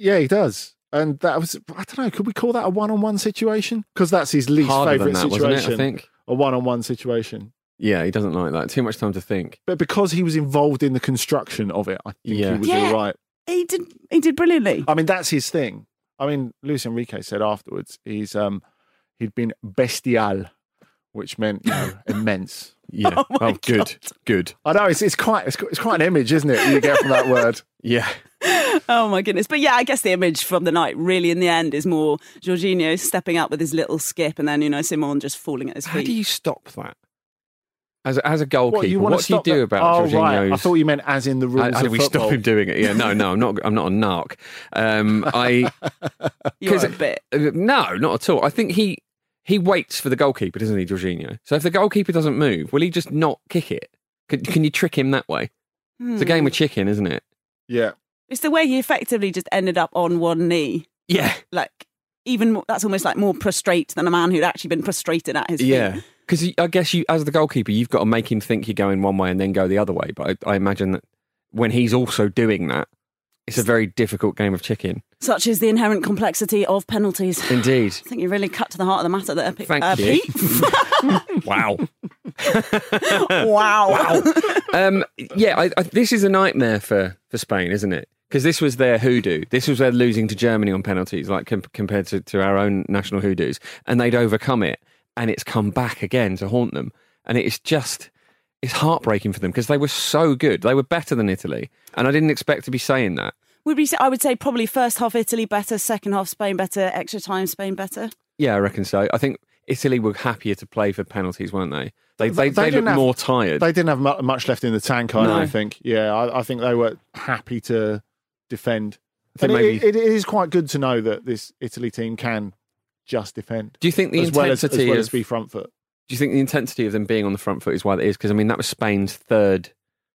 Yeah, he does. And that was, I don't know, could we call that a one on one situation? Because that's his least Harder than favourite that, wasn't situation. it? I think. A one on one situation. Yeah, he doesn't like that. Too much time to think. But because he was involved in the construction of it, I think Yeah. he was Yeah. all right. He did he did brilliantly. I mean, that's his thing. I mean, Luis Enrique said afterwards he's um he'd been bestial, which meant you know <laughs> immense. Yeah. Oh my good. Good. I know it's it's quite it's, it's quite an image, isn't it? You get from that word. <laughs> Yeah. <laughs> Oh my goodness. But yeah, I guess the image from the night really in the end is more Jorginho stepping up with his little skip and then, you know, Simon just falling at his feet. How do you stop that? As a, as a goalkeeper, What, you what, do you do that? about oh, Jorginho's? right. I thought you meant as in the rules How, how do we football. stop him doing it? Yeah, no, no, I'm not. I'm not a narc. Um, I <laughs> You're 'Cause a bit. No, not at all. I think he he waits for the goalkeeper, doesn't he, Jorginho? So if the goalkeeper doesn't move, will he just not kick it? Can, can you trick him that way? It's a game of chicken, isn't it? Yeah. It's the way he effectively just ended up on one knee. Yeah, Like, even more, that's almost like more prostrate than a man who'd actually been prostrated at his feet. yeah. Because I guess you, as the goalkeeper, you've got to make him think you're going one way and then go the other way. But I, I imagine that when he's also doing that, it's a very difficult game of chicken. Such is the inherent complexity of penalties. Indeed. I think you really cut to the heart of the matter there, Pete. Thank uh, you. Pete. <laughs> <laughs> Wow. wow. um, yeah, I, I, this is a nightmare for, for Spain, isn't it? Because this was their hoodoo. This was their losing to Germany on penalties, like com- compared to, to our own national hoodoos, and they'd overcome it, and it's come back again to haunt them, and it's just it's heartbreaking for them because they were so good. They were better than Italy, and I didn't expect to be saying that. Would we say, I would say probably first half Italy better, second half Spain better, extra time Spain better. Yeah, I reckon so. I think Italy were happier to play for penalties, weren't they? They they, they, didn't looked have- more tired. They didn't have much left in the tank, I No. don't think. Yeah, I, I think they were happy to defend. I think And maybe- it, it is quite good to know that this Italy team can just defend. Do you think the as well as, as intensity well of as be front foot? Do you think the intensity of them being on the front foot is why that is? Because I mean, that was Spain's third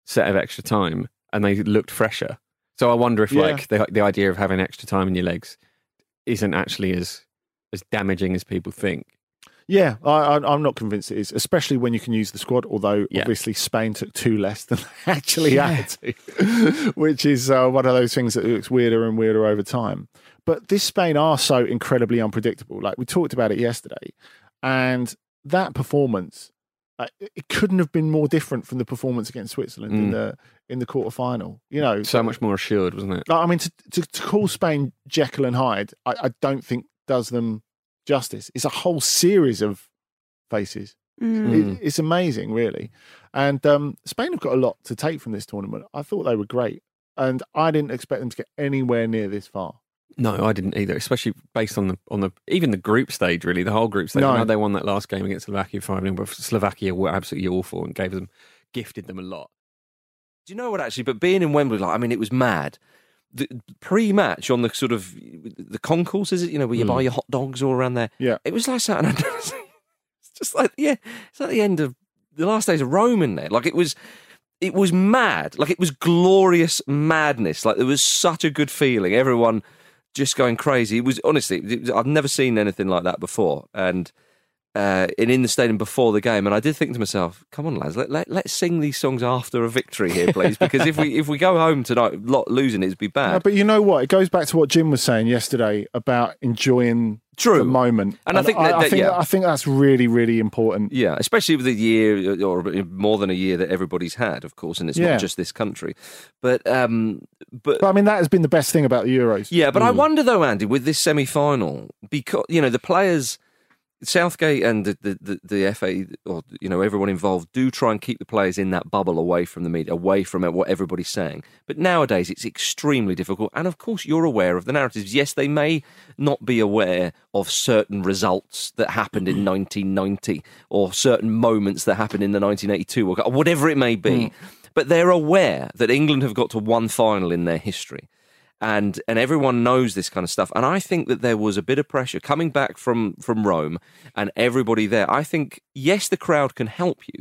set of extra time, and they looked fresher. So I wonder if Yeah. like the the idea of having extra time in your legs isn't actually as as damaging as people think. Yeah, I, I, I'm not convinced it is, especially when you can use the squad. Although Yeah. obviously Spain took two less than they <laughs> actually had to, <laughs> which is uh, one of those things that looks weirder and weirder over time. But this Spain are so incredibly unpredictable. Like we talked about it yesterday, and that performance, uh, it couldn't have been more different from the performance against Switzerland in Mm. the in the quarter final. You know, So much more assured, wasn't it? like, I mean, to, to, to call Spain Jekyll and Hyde, I, I don't think does them justice. It's a whole series of faces. Mm. It, it's amazing, really. And um, Spain have got a lot to take from this tournament. I thought they were great, and I didn't expect them to get anywhere near this far. No, I didn't either. Especially based on the on the even the group stage, really, the whole group stage. No. I they won that last game against Slovakia five 0 but Slovakia were absolutely awful and gave them gifted them a lot. Do you know what? Actually, but being in Wembley, like I mean, it was mad. The pre-match on the sort of the concourse, is it? You know, where you hmm. buy your hot dogs all around there. Yeah. it was like something. <laughs> it's just like yeah, it's like the end of the last days of Rome in there. Like it was, it was mad. Like it was glorious madness. Like there was such a good feeling. Everyone just going crazy. It was honestly, it was- I've never seen anything like that before. And uh, and in the stadium before the game, and I did think to myself, "Come on, lads, let, let let's sing these songs after a victory here, please, because if we if we go home tonight lot losing, it'd be No, bad." but you know what? It goes back to what Jim was saying yesterday about enjoying True. the moment. And I think that- I, that- think yeah. I think that's really really important. Yeah, especially with the year or more than a year that everybody's had, of course, and it's Yeah. not just this country. But um, but But I mean, that has been the best thing about the Euros. Yeah, but I wonder though, Andy, with this semi-final, because you know the players, Southgate and the, the, the, FA or you know everyone involved do try and keep the players in that bubble away from the media, away from what everybody's saying. But nowadays it's extremely difficult, and of course you're aware of the narratives. Yes, they may not be aware of certain results that happened in 1990 or certain moments that happened in the 1982 or whatever it may be. Hmm. But they're aware that England have got to one final in their history and and everyone knows this kind of stuff. And I think that there was a bit of pressure coming back from from Rome and everybody there. I think yes, the crowd can help you,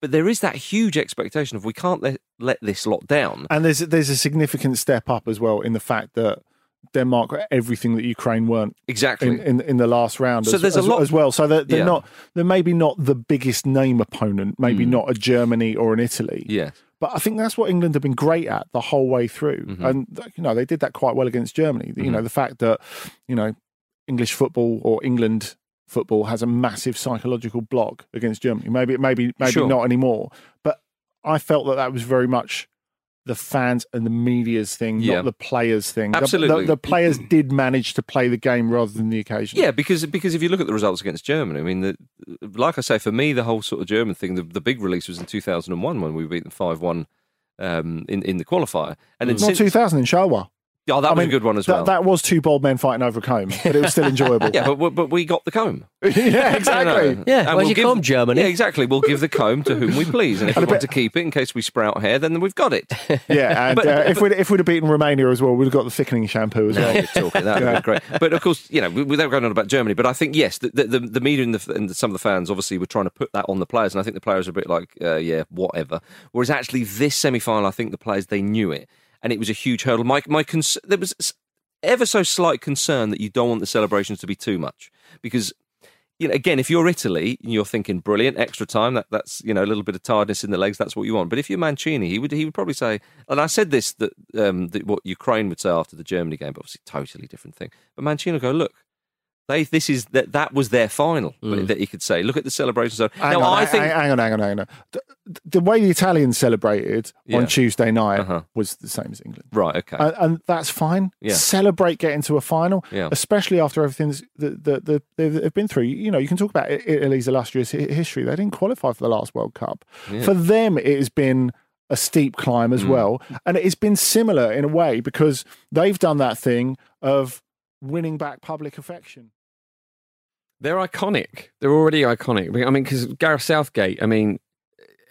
but there is that huge expectation of we can't let let this lot down. And there's there's a significant step up as well in the fact that Denmark got everything that Ukraine weren't Exactly. in, in, in the last round. So as, there's a as, lot- as well. So they're, they're Yeah. not they're maybe not the biggest name opponent, maybe Mm. not a Germany or an Italy. yeah, But I think that's what England have been great at the whole way through, Mhm. and you know they did that quite well against Germany. You Mm-hmm. know the fact that you know English football or England football has a massive psychological block against Germany. Maybe maybe maybe Sure. not anymore, but I felt that that was very much the fans and the media's thing, Yeah. not the players' thing. The- the- Absolutely. the, players did manage to play the game rather than the occasion. yeah, because because if you look at the results against Germany, I mean, the, like I say, for me, the whole sort of German thing, the, the big release was in two thousand and one when we beat them five one um, in in the qualifier, and then not since, two thousand in Charleroi. Yeah, that I was mean, a good one as that, well. That was two bald men fighting over a comb, but it was still enjoyable. <laughs> yeah, but, we- but we got the comb. <laughs> yeah, exactly. You know, Yeah, and where's your give, comb, Germany? Yeah, exactly. We'll give the comb to whom we <laughs> please, and if we want to keep it in case we sprout hair, then we've got it. Yeah, and But- uh, if we'd if we'd have beaten Romania as well, we'd have got the thickening shampoo as well. talking. That would Yeah. great. But of course, you know, without going on about Germany, but I think yes, the the, the, the media and, the, and some of the fans obviously were trying to put that on the players, and I think the players are a bit like, uh, yeah, whatever. Whereas actually, this semi final, I think the players they knew it, and it was a huge hurdle. My my cons- there was ever so slight concern that you don't want the celebrations to be too much because you know, again, if you're Italy, and you're thinking brilliant extra time. That that's you know a little bit of tiredness in the legs. That's what you want. But if you're Mancini, he would he would probably say, and I said this that um, that what Ukraine would say after the Germany game, but obviously totally different thing. But Mancini would go, look, they this is that that was their final that you could say. Look at the celebrations. Hang now on, I think hang on, hang on, hang on. The, the way the Italians celebrated Yeah. on Tuesday night Uh-huh. was the same as England. right, okay, And, and that's fine. Yeah. Celebrate getting to a final, Yeah. especially after everything that, that, that they've they've been through. You know, you can talk about Italy's illustrious history. They didn't qualify for the last World Cup. For them, it has been a steep climb as Mm. well, and it has been similar in a way because they've done that thing of winning back public affection. They're iconic. They're already iconic. I mean, because Gareth Southgate, I mean,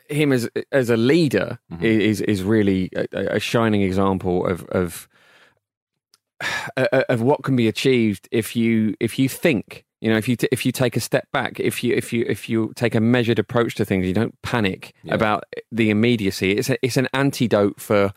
him as as a leader Mhm. is is really a, a shining example of of of what can be achieved if you if you think. You know, if you t- if you take a step back, if you if you if you take a measured approach to things, you don't panic Yeah. about the immediacy. It's a, it's an antidote for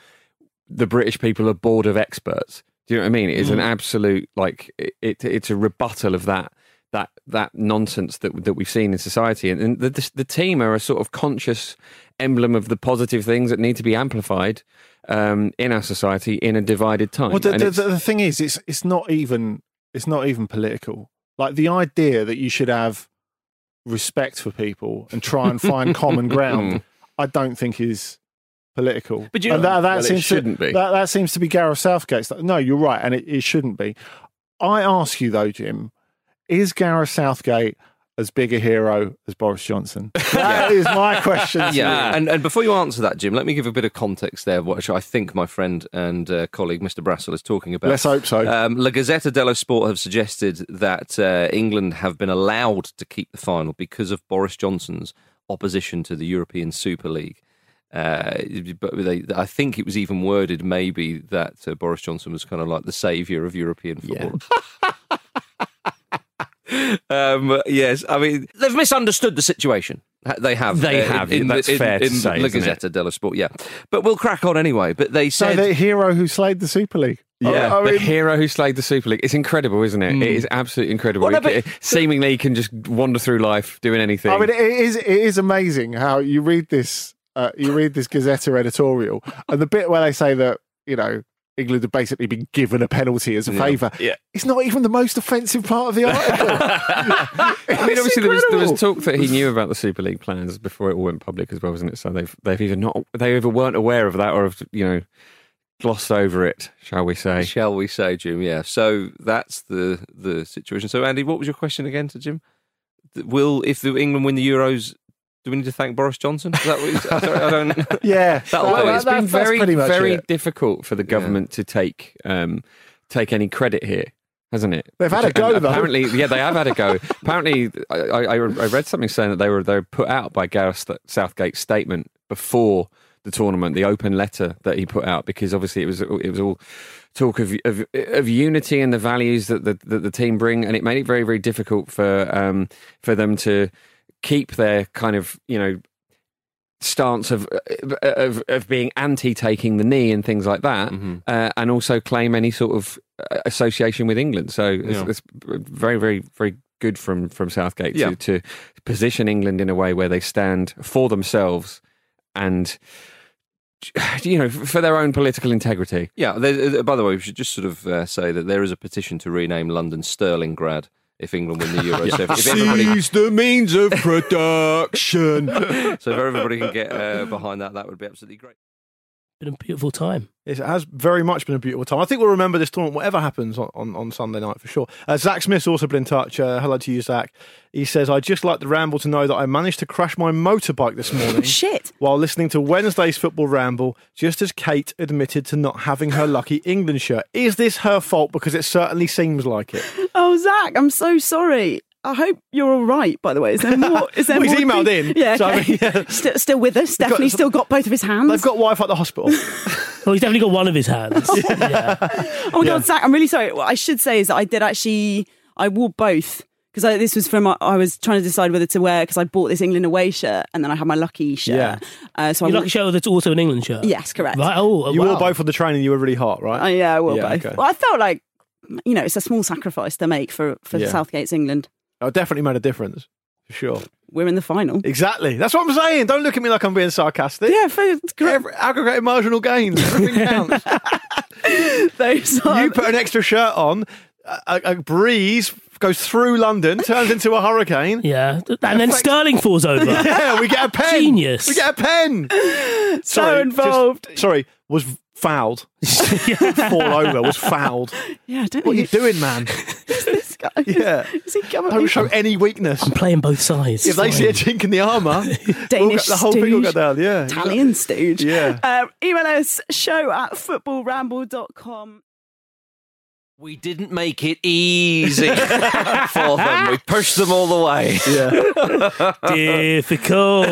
the British people are bored of experts. Do you know what I mean? It's an absolute like it, it. It's a rebuttal of that that that nonsense that that we've seen in society, and, and the, the the team are a sort of conscious emblem of the positive things that need to be amplified um, in our society in a divided time. Well, the, the, the, thing is, it's it's not even it's not even political. Like the idea that you should have respect for people and try and find <laughs> common ground, I don't think is political. But you and that, that Well, it seems shouldn't to, be. That, that seems to be Gareth Southgate's. No, you're right, and it, it shouldn't be. I ask you though, Jim, is Gareth Southgate as big a hero as Boris Johnson? <laughs> That is my question. Yeah, and, and before you answer that, Jim, let me give a bit of context there, which I think my friend and uh, colleague, Mr. Brassell, is talking about. Let's hope so. Um, La Gazzetta dello Sport have suggested that uh, England have been allowed to keep the final because of Boris Johnson's opposition to the European Super League. Uh, but they, I think it was even worded maybe that uh, Boris Johnson was kind of like the saviour of European football. <laughs> um, yes, I mean they've misunderstood the situation. They have. They uh, have, In, in, that's in, fair to in say, La isn't it? Gazzetta dello Sport. Yeah, but we'll crack on anyway. But they say so the hero who slayed the Super League. Yeah, I, I the hero who slayed the Super League. It's incredible, isn't it? Mm. It is absolutely incredible. Well, no, but- seemingly he can just wander through life doing anything. I mean, it is it is amazing how you read this uh, you read this Gazzetta editorial, and the bit where they say that you know England have basically been given a penalty as a Yeah. favour. Yeah. It's not even the most offensive part of the <laughs> article. I mean, obviously there was, there was talk that he knew about the Super League plans before it all went public as well, wasn't it? So they've they've either not they either weren't aware of that or have you know glossed over it, shall we say? Shall we say, Jim? Yeah. So that's the the situation. So, Andy, what was your question again to Jim? Will if the England win the Euros, do we need to thank Boris Johnson? Is that what he's- sorry, I don't. <laughs> yeah, <laughs> That'll that- it. that- it's been that's- that's very pretty much very it. difficult for the government to take um, take any credit here. Hasn't it? They've had a go, and though. Apparently, yeah, they have had a go. apparently, I, I, I read something saying that they were they were put out by Gareth Southgate's statement before the tournament, the open letter that he put out, because obviously it was it was all talk of of, of unity and the values that the, that the team bring, and it made it very very difficult for um, for them to keep their kind of you know stance of of, of being anti taking the knee and things like that, Mhm. uh, and also claim any sort of uh, association with England. So it's, Yeah. it's very very very good from from Southgate Yeah. to, to position England in a way where they stand for themselves and you know for their own political integrity. Yeah. Uh, by the way, we should just sort of uh, say that there is a petition to rename London Sterlingrad if England win the <laughs> Euros. so, if, if everybody, the means of production. <laughs> so if everybody can get uh, behind that, that would be absolutely great. Been a beautiful time. It has very much been a beautiful time. I think we'll remember this tournament, whatever happens on, on, on Sunday night for sure. Uh, Zach Smith's also been in touch. Uh, hello to you, Zach. He says, I'd just like the ramble to know that I managed to crash my motorbike this morning. <laughs> Shit. While listening to Wednesday's football ramble, just as Kate admitted to not having her lucky England shirt. Is this her fault? Because it certainly seems like it. <laughs> Oh, Zach, I'm so sorry. I hope you're all right. By the way, is there <laughs> more? Is there Well, he's more emailed to- in, Yeah, so I mean, yeah. still, still with us. Definitely some- still got both of his hands. They've got Wi Fi at the hospital. <laughs> Well, he's definitely got one of his hands. <laughs> yeah. Oh my god, Zach! I'm really sorry. What I should say is that I did actually. I wore both because this was from. I was trying to decide whether to wear because I bought this England away shirt and then I had my lucky shirt. Yeah. Uh, so I You wore, like a show that's also an England shirt? Yes, correct. Right. Oh, you wow. wore both on the train and you were really hot, right? Uh, yeah, I wore Yeah, both. okay. Well, I felt like you know it's a small sacrifice to make for for Yeah. Southgate's England. Oh, it definitely made a difference. For sure. We're in the final. Exactly. That's what I'm saying. Don't look at me like I'm being sarcastic. Yeah, for, it's great. Every, aggregate marginal gains. Everything counts. <laughs> Those are- you put an extra shirt on, a, a breeze goes through London, turns into a hurricane. Yeah, and then Sterling falls over. <laughs> Yeah, we get a pen. Genius. We get a pen. <laughs> so Sorry, involved. just- sorry, was fouled. Fall over, was fouled. yeah, don't What are you you doing, man? <laughs> this guy? Yeah. Is he coming? Don't show any weakness. I'm playing both sides. If they see a chink in the armour, <laughs> Danish the whole thing will go stooge. down. Yeah. Italian stooge. Yeah. Um, email us show at footballramble.com. We didn't make it easy <laughs> for them. We pushed them all the way. Yeah. difficult.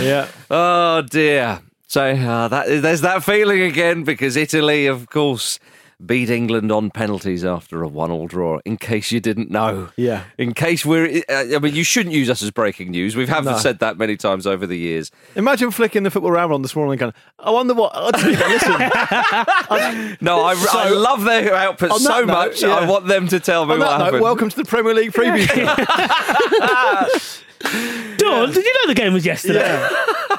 Yeah. Oh dear. So uh, that there's that feeling again because Italy, of course, beat England on penalties after a one-all draw. In case you didn't know, Yeah. In case we're, uh, I mean, you shouldn't use us as breaking news. We have No. said that many times over the years. Imagine flicking the football round on this morning and going, I wonder what. I didn't even listen. <laughs> No, I, I love their output so note, much. yeah. I want them to tell me On what that note, happened. welcome to the Premier League preview <laughs> show. <laughs> Dawn, did you know the game was yesterday?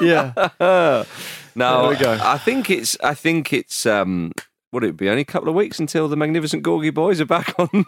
Yeah. yeah. No, There we go. I think it's. I think it's. Um, would it be only a couple of weeks until the magnificent Gorgie boys are back on?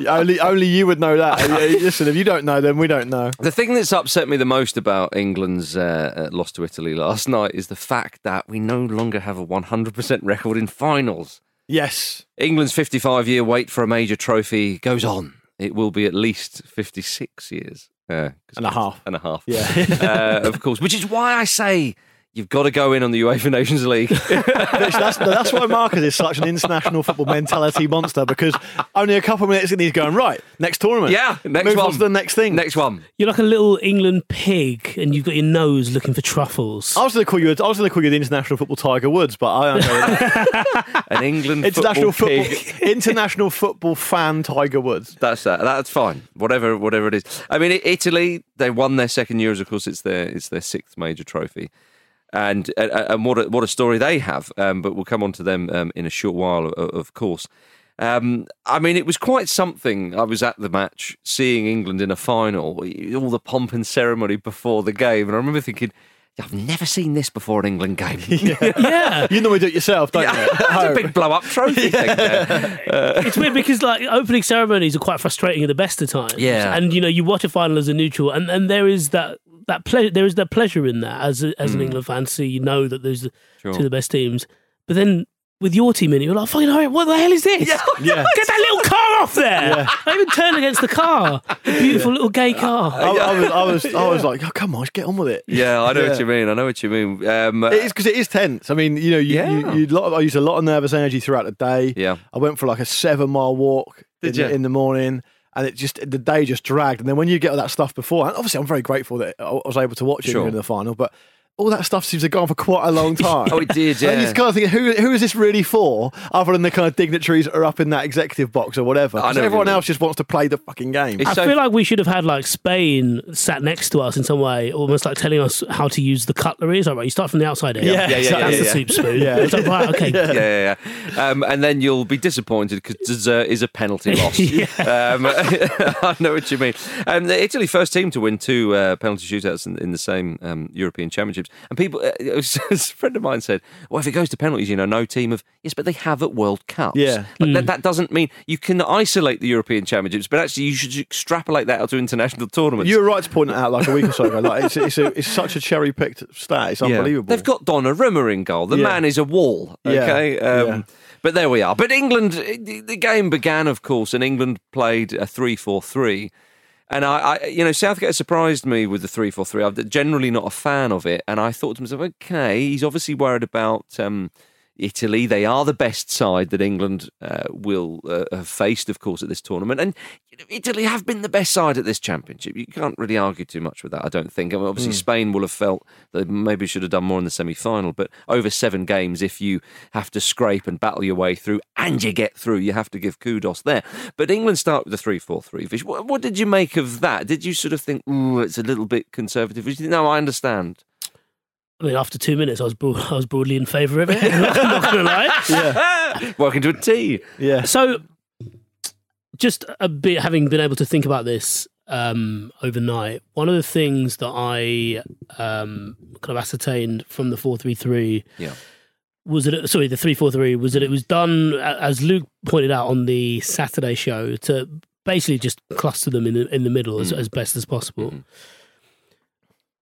<laughs> only, only you would know that. Listen, if you don't know, then we don't know. the thing that's upset me the most about England's uh, uh, loss to Italy last night is the fact that we no longer have a 100% record in finals. Yes. England's 55 year wait for a major trophy goes on. It will be at least 56 years. Uh, 'cause And a half. And a half. Yeah. <laughs> uh, of course, which is why I say you've got to go in on the UEFA Nations League. <laughs> Bitch, that's, that's why Marcus is such an international football mentality monster because only a couple of minutes in he's going, right, next tournament. yeah, next Move one. on to the next thing. Next one. You're like a little England pig, and you've got your nose looking for truffles. I was going to call you. I was going to call you the international football Tiger Woods, but I don't know. <laughs> An England international football, football, <laughs> international football fan Tiger Woods. That's that. That's fine. Whatever, whatever it is. I mean, Italy. They won their second year. Of course, it's their it's their sixth major trophy, and and, and what a, what a story they have. Um, but we'll come on to them um, in a short while, of, of course. Um, I mean, it was quite something. I was at the match, seeing England in a final, all the pomp and ceremony before the game, and I remember thinking. I've never seen this before an England game. <laughs> <laughs> yeah. You normally do it yourself, don't you? <laughs> it's a big blow up trophy thing. there. it's weird because like opening ceremonies are quite frustrating at the best of times. Yeah. and you know you watch a final as a neutral, and, and there is that that ple- there is that pleasure in that as a, as an England fan. So you know that there's Sure. two of the best teams, but then. With your team in it, you're like, fucking hell, what the hell is this? <laughs> Yeah. Get that little car off there! I even turned against the car. The beautiful little gay car. I, I was, I was, I was like, oh, come on, get on with it. Yeah, I know Yeah. what you mean. I know what you mean. Um, It is because it is tense. I mean, you know, you, Yeah. you, you lot I used a lot of nervous energy throughout the day. Yeah. I went for like a seven mile walk Did in, the, you? in the morning, and it just the day just dragged. And then when you get all that stuff before, and obviously I'm very grateful that I was able to watch it Sure. in the final, but. All that stuff seems to have gone for quite a long <laughs> time. Oh, it did, yeah. And yeah. you kind of think, who, who is this really for, other than the kind of dignitaries that are up in that executive box or whatever? I 'Cause know everyone else just wants to play the fucking game. It's I so- feel like we should have had like Spain sat next to us in some way, almost like telling us how to use the cutlery. It's like, right, you start from the outside in. Yeah, Yeah, yeah, that's yeah, the soup spoon. Yeah. Like, right, okay. <laughs> yeah, yeah, yeah. Um, and then you'll be disappointed because dessert is a penalty <laughs> loss. um, I know what you mean. Um, the Italy first team to win two uh, penalty shootouts in, in the same um, European Championship. Championships. And people, uh, <laughs> a friend of mine said, "Well, if it goes to penalties, you know, no team of yes, but they have at World Cups. Yeah. like, that, that doesn't mean you can isolate the European championships, but actually you should extrapolate that out to international <laughs> tournaments. You were right to point it out like a week or so ago. Like it's it's, a, it's such a cherry picked stat. It's Yeah. unbelievable. They've got Donnarumma in goal. The Yeah. man is a wall. Yeah. Okay. Um, Yeah. But there we are. But England, the the game began, of course, and England played a 3 4 3. And I, I, you know, Southgate surprised me with the 3 4 3. I'm generally not a fan of it. And I thought to myself, okay, he's obviously worried about um, Italy. They are the best side that England uh, will uh, have faced, of course, at this tournament. And you know, Italy have been the best side at this championship. You can't really argue too much with that, I don't think. I mean, obviously, Spain will have felt that they maybe should have done more in the semi final. But over seven games, if you have to scrape and battle your way through and you get through, you have to give kudos there. But England start with the 3 4 3. Vish, what, what did you make of that? Did you sort of think, ooh, it's a little bit conservative? No, I understand. I mean, after two minutes, I was broad, I was broadly in favour of it. <laughs> I'm not going to lie. yeah, Working to a T. yeah. So, just a bit having been able to think about this um, overnight, one of the things that I um, kind of ascertained from the four three three Yeah. was that it, sorry the three four three was that it was done as Luke pointed out on the Saturday show to basically just cluster them in the in the middle as, as best as possible. Mhm.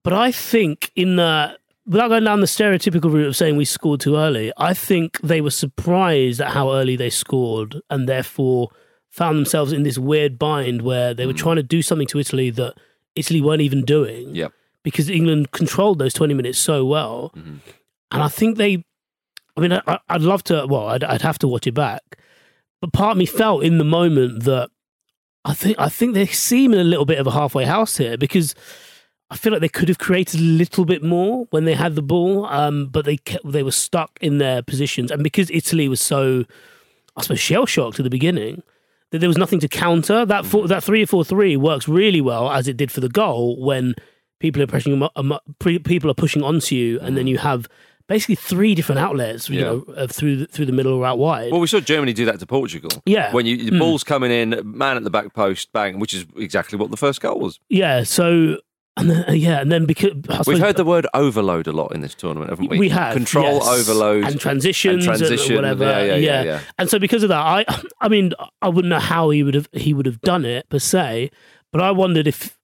But I think in the without going down the stereotypical route of saying we scored too early, I think they were surprised at how early they scored and therefore found themselves in this weird bind where they were mm. trying to do something to Italy that Italy weren't even doing Yep. because England controlled those 20 minutes so well. Mm-hmm. And I think they, I mean, I, I'd love to, well, I'd, I'd have to watch it back. But part of me felt in the moment that I think I think they seem in a little bit of a halfway house here because I feel like they could have created a little bit more when they had the ball, um, but they kept, they were stuck in their positions, and because Italy was so, I suppose, shell shocked at the beginning that there was nothing to counter. That four, that three four three works really well as it did for the goal when people are pushing um, pre- people are pushing onto you, and then you have basically three different outlets, you Yeah. know, uh, through the, through the middle or out wide. Well, we saw Germany do that to Portugal. Yeah. When you, the Mm. ball's coming in, man at the back post, bang, which is exactly what the first goal was. yeah, so and then, uh, yeah, and then because I We've heard the word overload a lot in this tournament, haven't we? We have control, yes. overload, and transitions, and transition, whatever. Yeah, yeah, yeah, yeah. And so because of that, I I mean I wouldn't know how he would have he would have done it per se, but I wondered if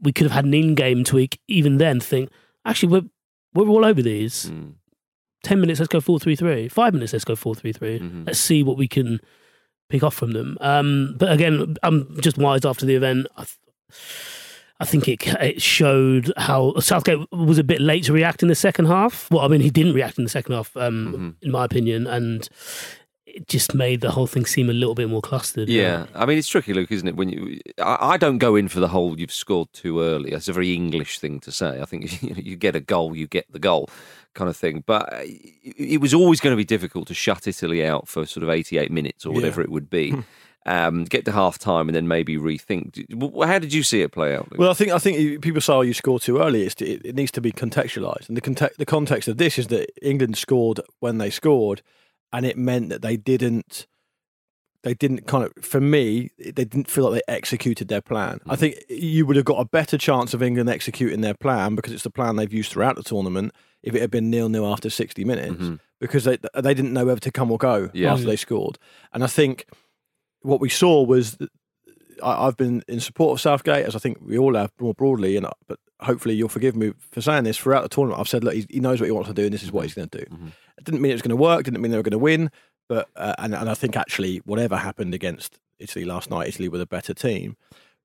we could have had an in-game tweak even then. Think actually we're we're all over these. Mm. Ten minutes, let's go four three three. Five minutes, let's go four three three. Mhm. Let's see what we can pick off from them. Um, but again, I'm just wise after the event. I, I think it it showed how Southgate was a bit late to react in the second half. Well, I mean, he didn't react in the second half, um, Mm-hmm. in my opinion, and it just made the whole thing seem a little bit more clustered. Yeah, I mean it's tricky, Luke, isn't it? When you, I, I don't go in for the whole "you've scored too early." That's a very English thing to say. I think <laughs> you, you get a goal, you get the goal, kind of thing. But uh, it, it was always going to be difficult to shut Italy out for sort of eighty-eight minutes or whatever it would be. <laughs> um, get to half time and then maybe rethink. How did you see it play out? Luke? Well, I think I think people say oh, you scored too early. It's, it, it needs to be contextualised, and the context the context of this is that England scored when they scored, and it meant that they didn't they didn't kind of for me they didn't feel like they executed their plan. I think you would have got a better chance of England executing their plan because it's the plan they've used throughout the tournament. If it had been nil nil after sixty minutes, because they they didn't know whether to come or go Yeah. after they scored, and I think what we saw was I, I've been in support of Southgate, as I think we all have more broadly, and but hopefully you'll forgive me for saying this. Throughout the tournament, I've said, look, he, knows what he wants to do, and this is what he's going to do. It didn't mean it was going to work. Didn't mean they were going to win. But uh, and and I think actually whatever happened against Italy last night, Italy were the better team.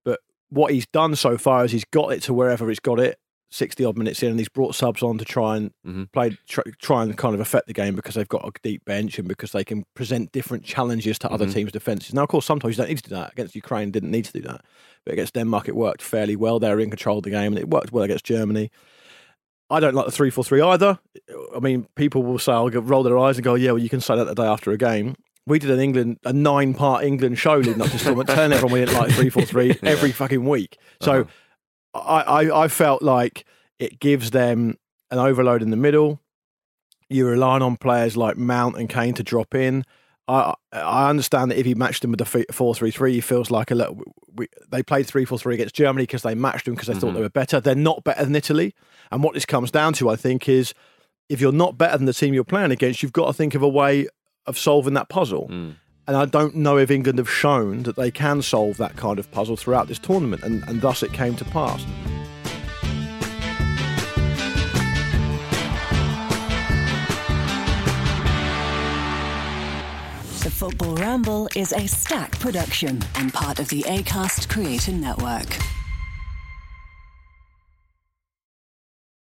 But what he's done so far is he's got it to wherever he's got it. 60 odd minutes in, and he's brought subs on to try and Mhm. play, try, try and kind of affect the game because they've got a deep bench and because they can present different challenges to other teams' defences. Now, of course, sometimes you don't need to do that. Against Ukraine, didn't need to do that. But against Denmark, it worked fairly well. They were in control of the game, and it worked well against Germany. I don't like the 3 4 3 either. I mean, people will say, I'll roll their eyes and go, yeah, well, you can say that the day after a game. We did an England, a nine part England show leading up to tournament, telling everyone we didn't like 3 4 3 <laughs> every fucking week. So I, I, I felt like it gives them an overload in the middle. You're relying on players like Mount and Kane to drop in. I I understand that if he matched them with the four three three, he feels like a little. We, they played three four three against Germany because they matched them because they thought mm-hmm. they were better. They're not better than Italy, and what this comes down to, I think, is if you're not better than the team you're playing against, you've got to think of a way of solving that puzzle. Mm. And I don't know if England have shown that they can solve that kind of puzzle throughout this tournament, and, and thus it came to pass. The Football Ramble is a Stak production and part of the ACAST Creator Network.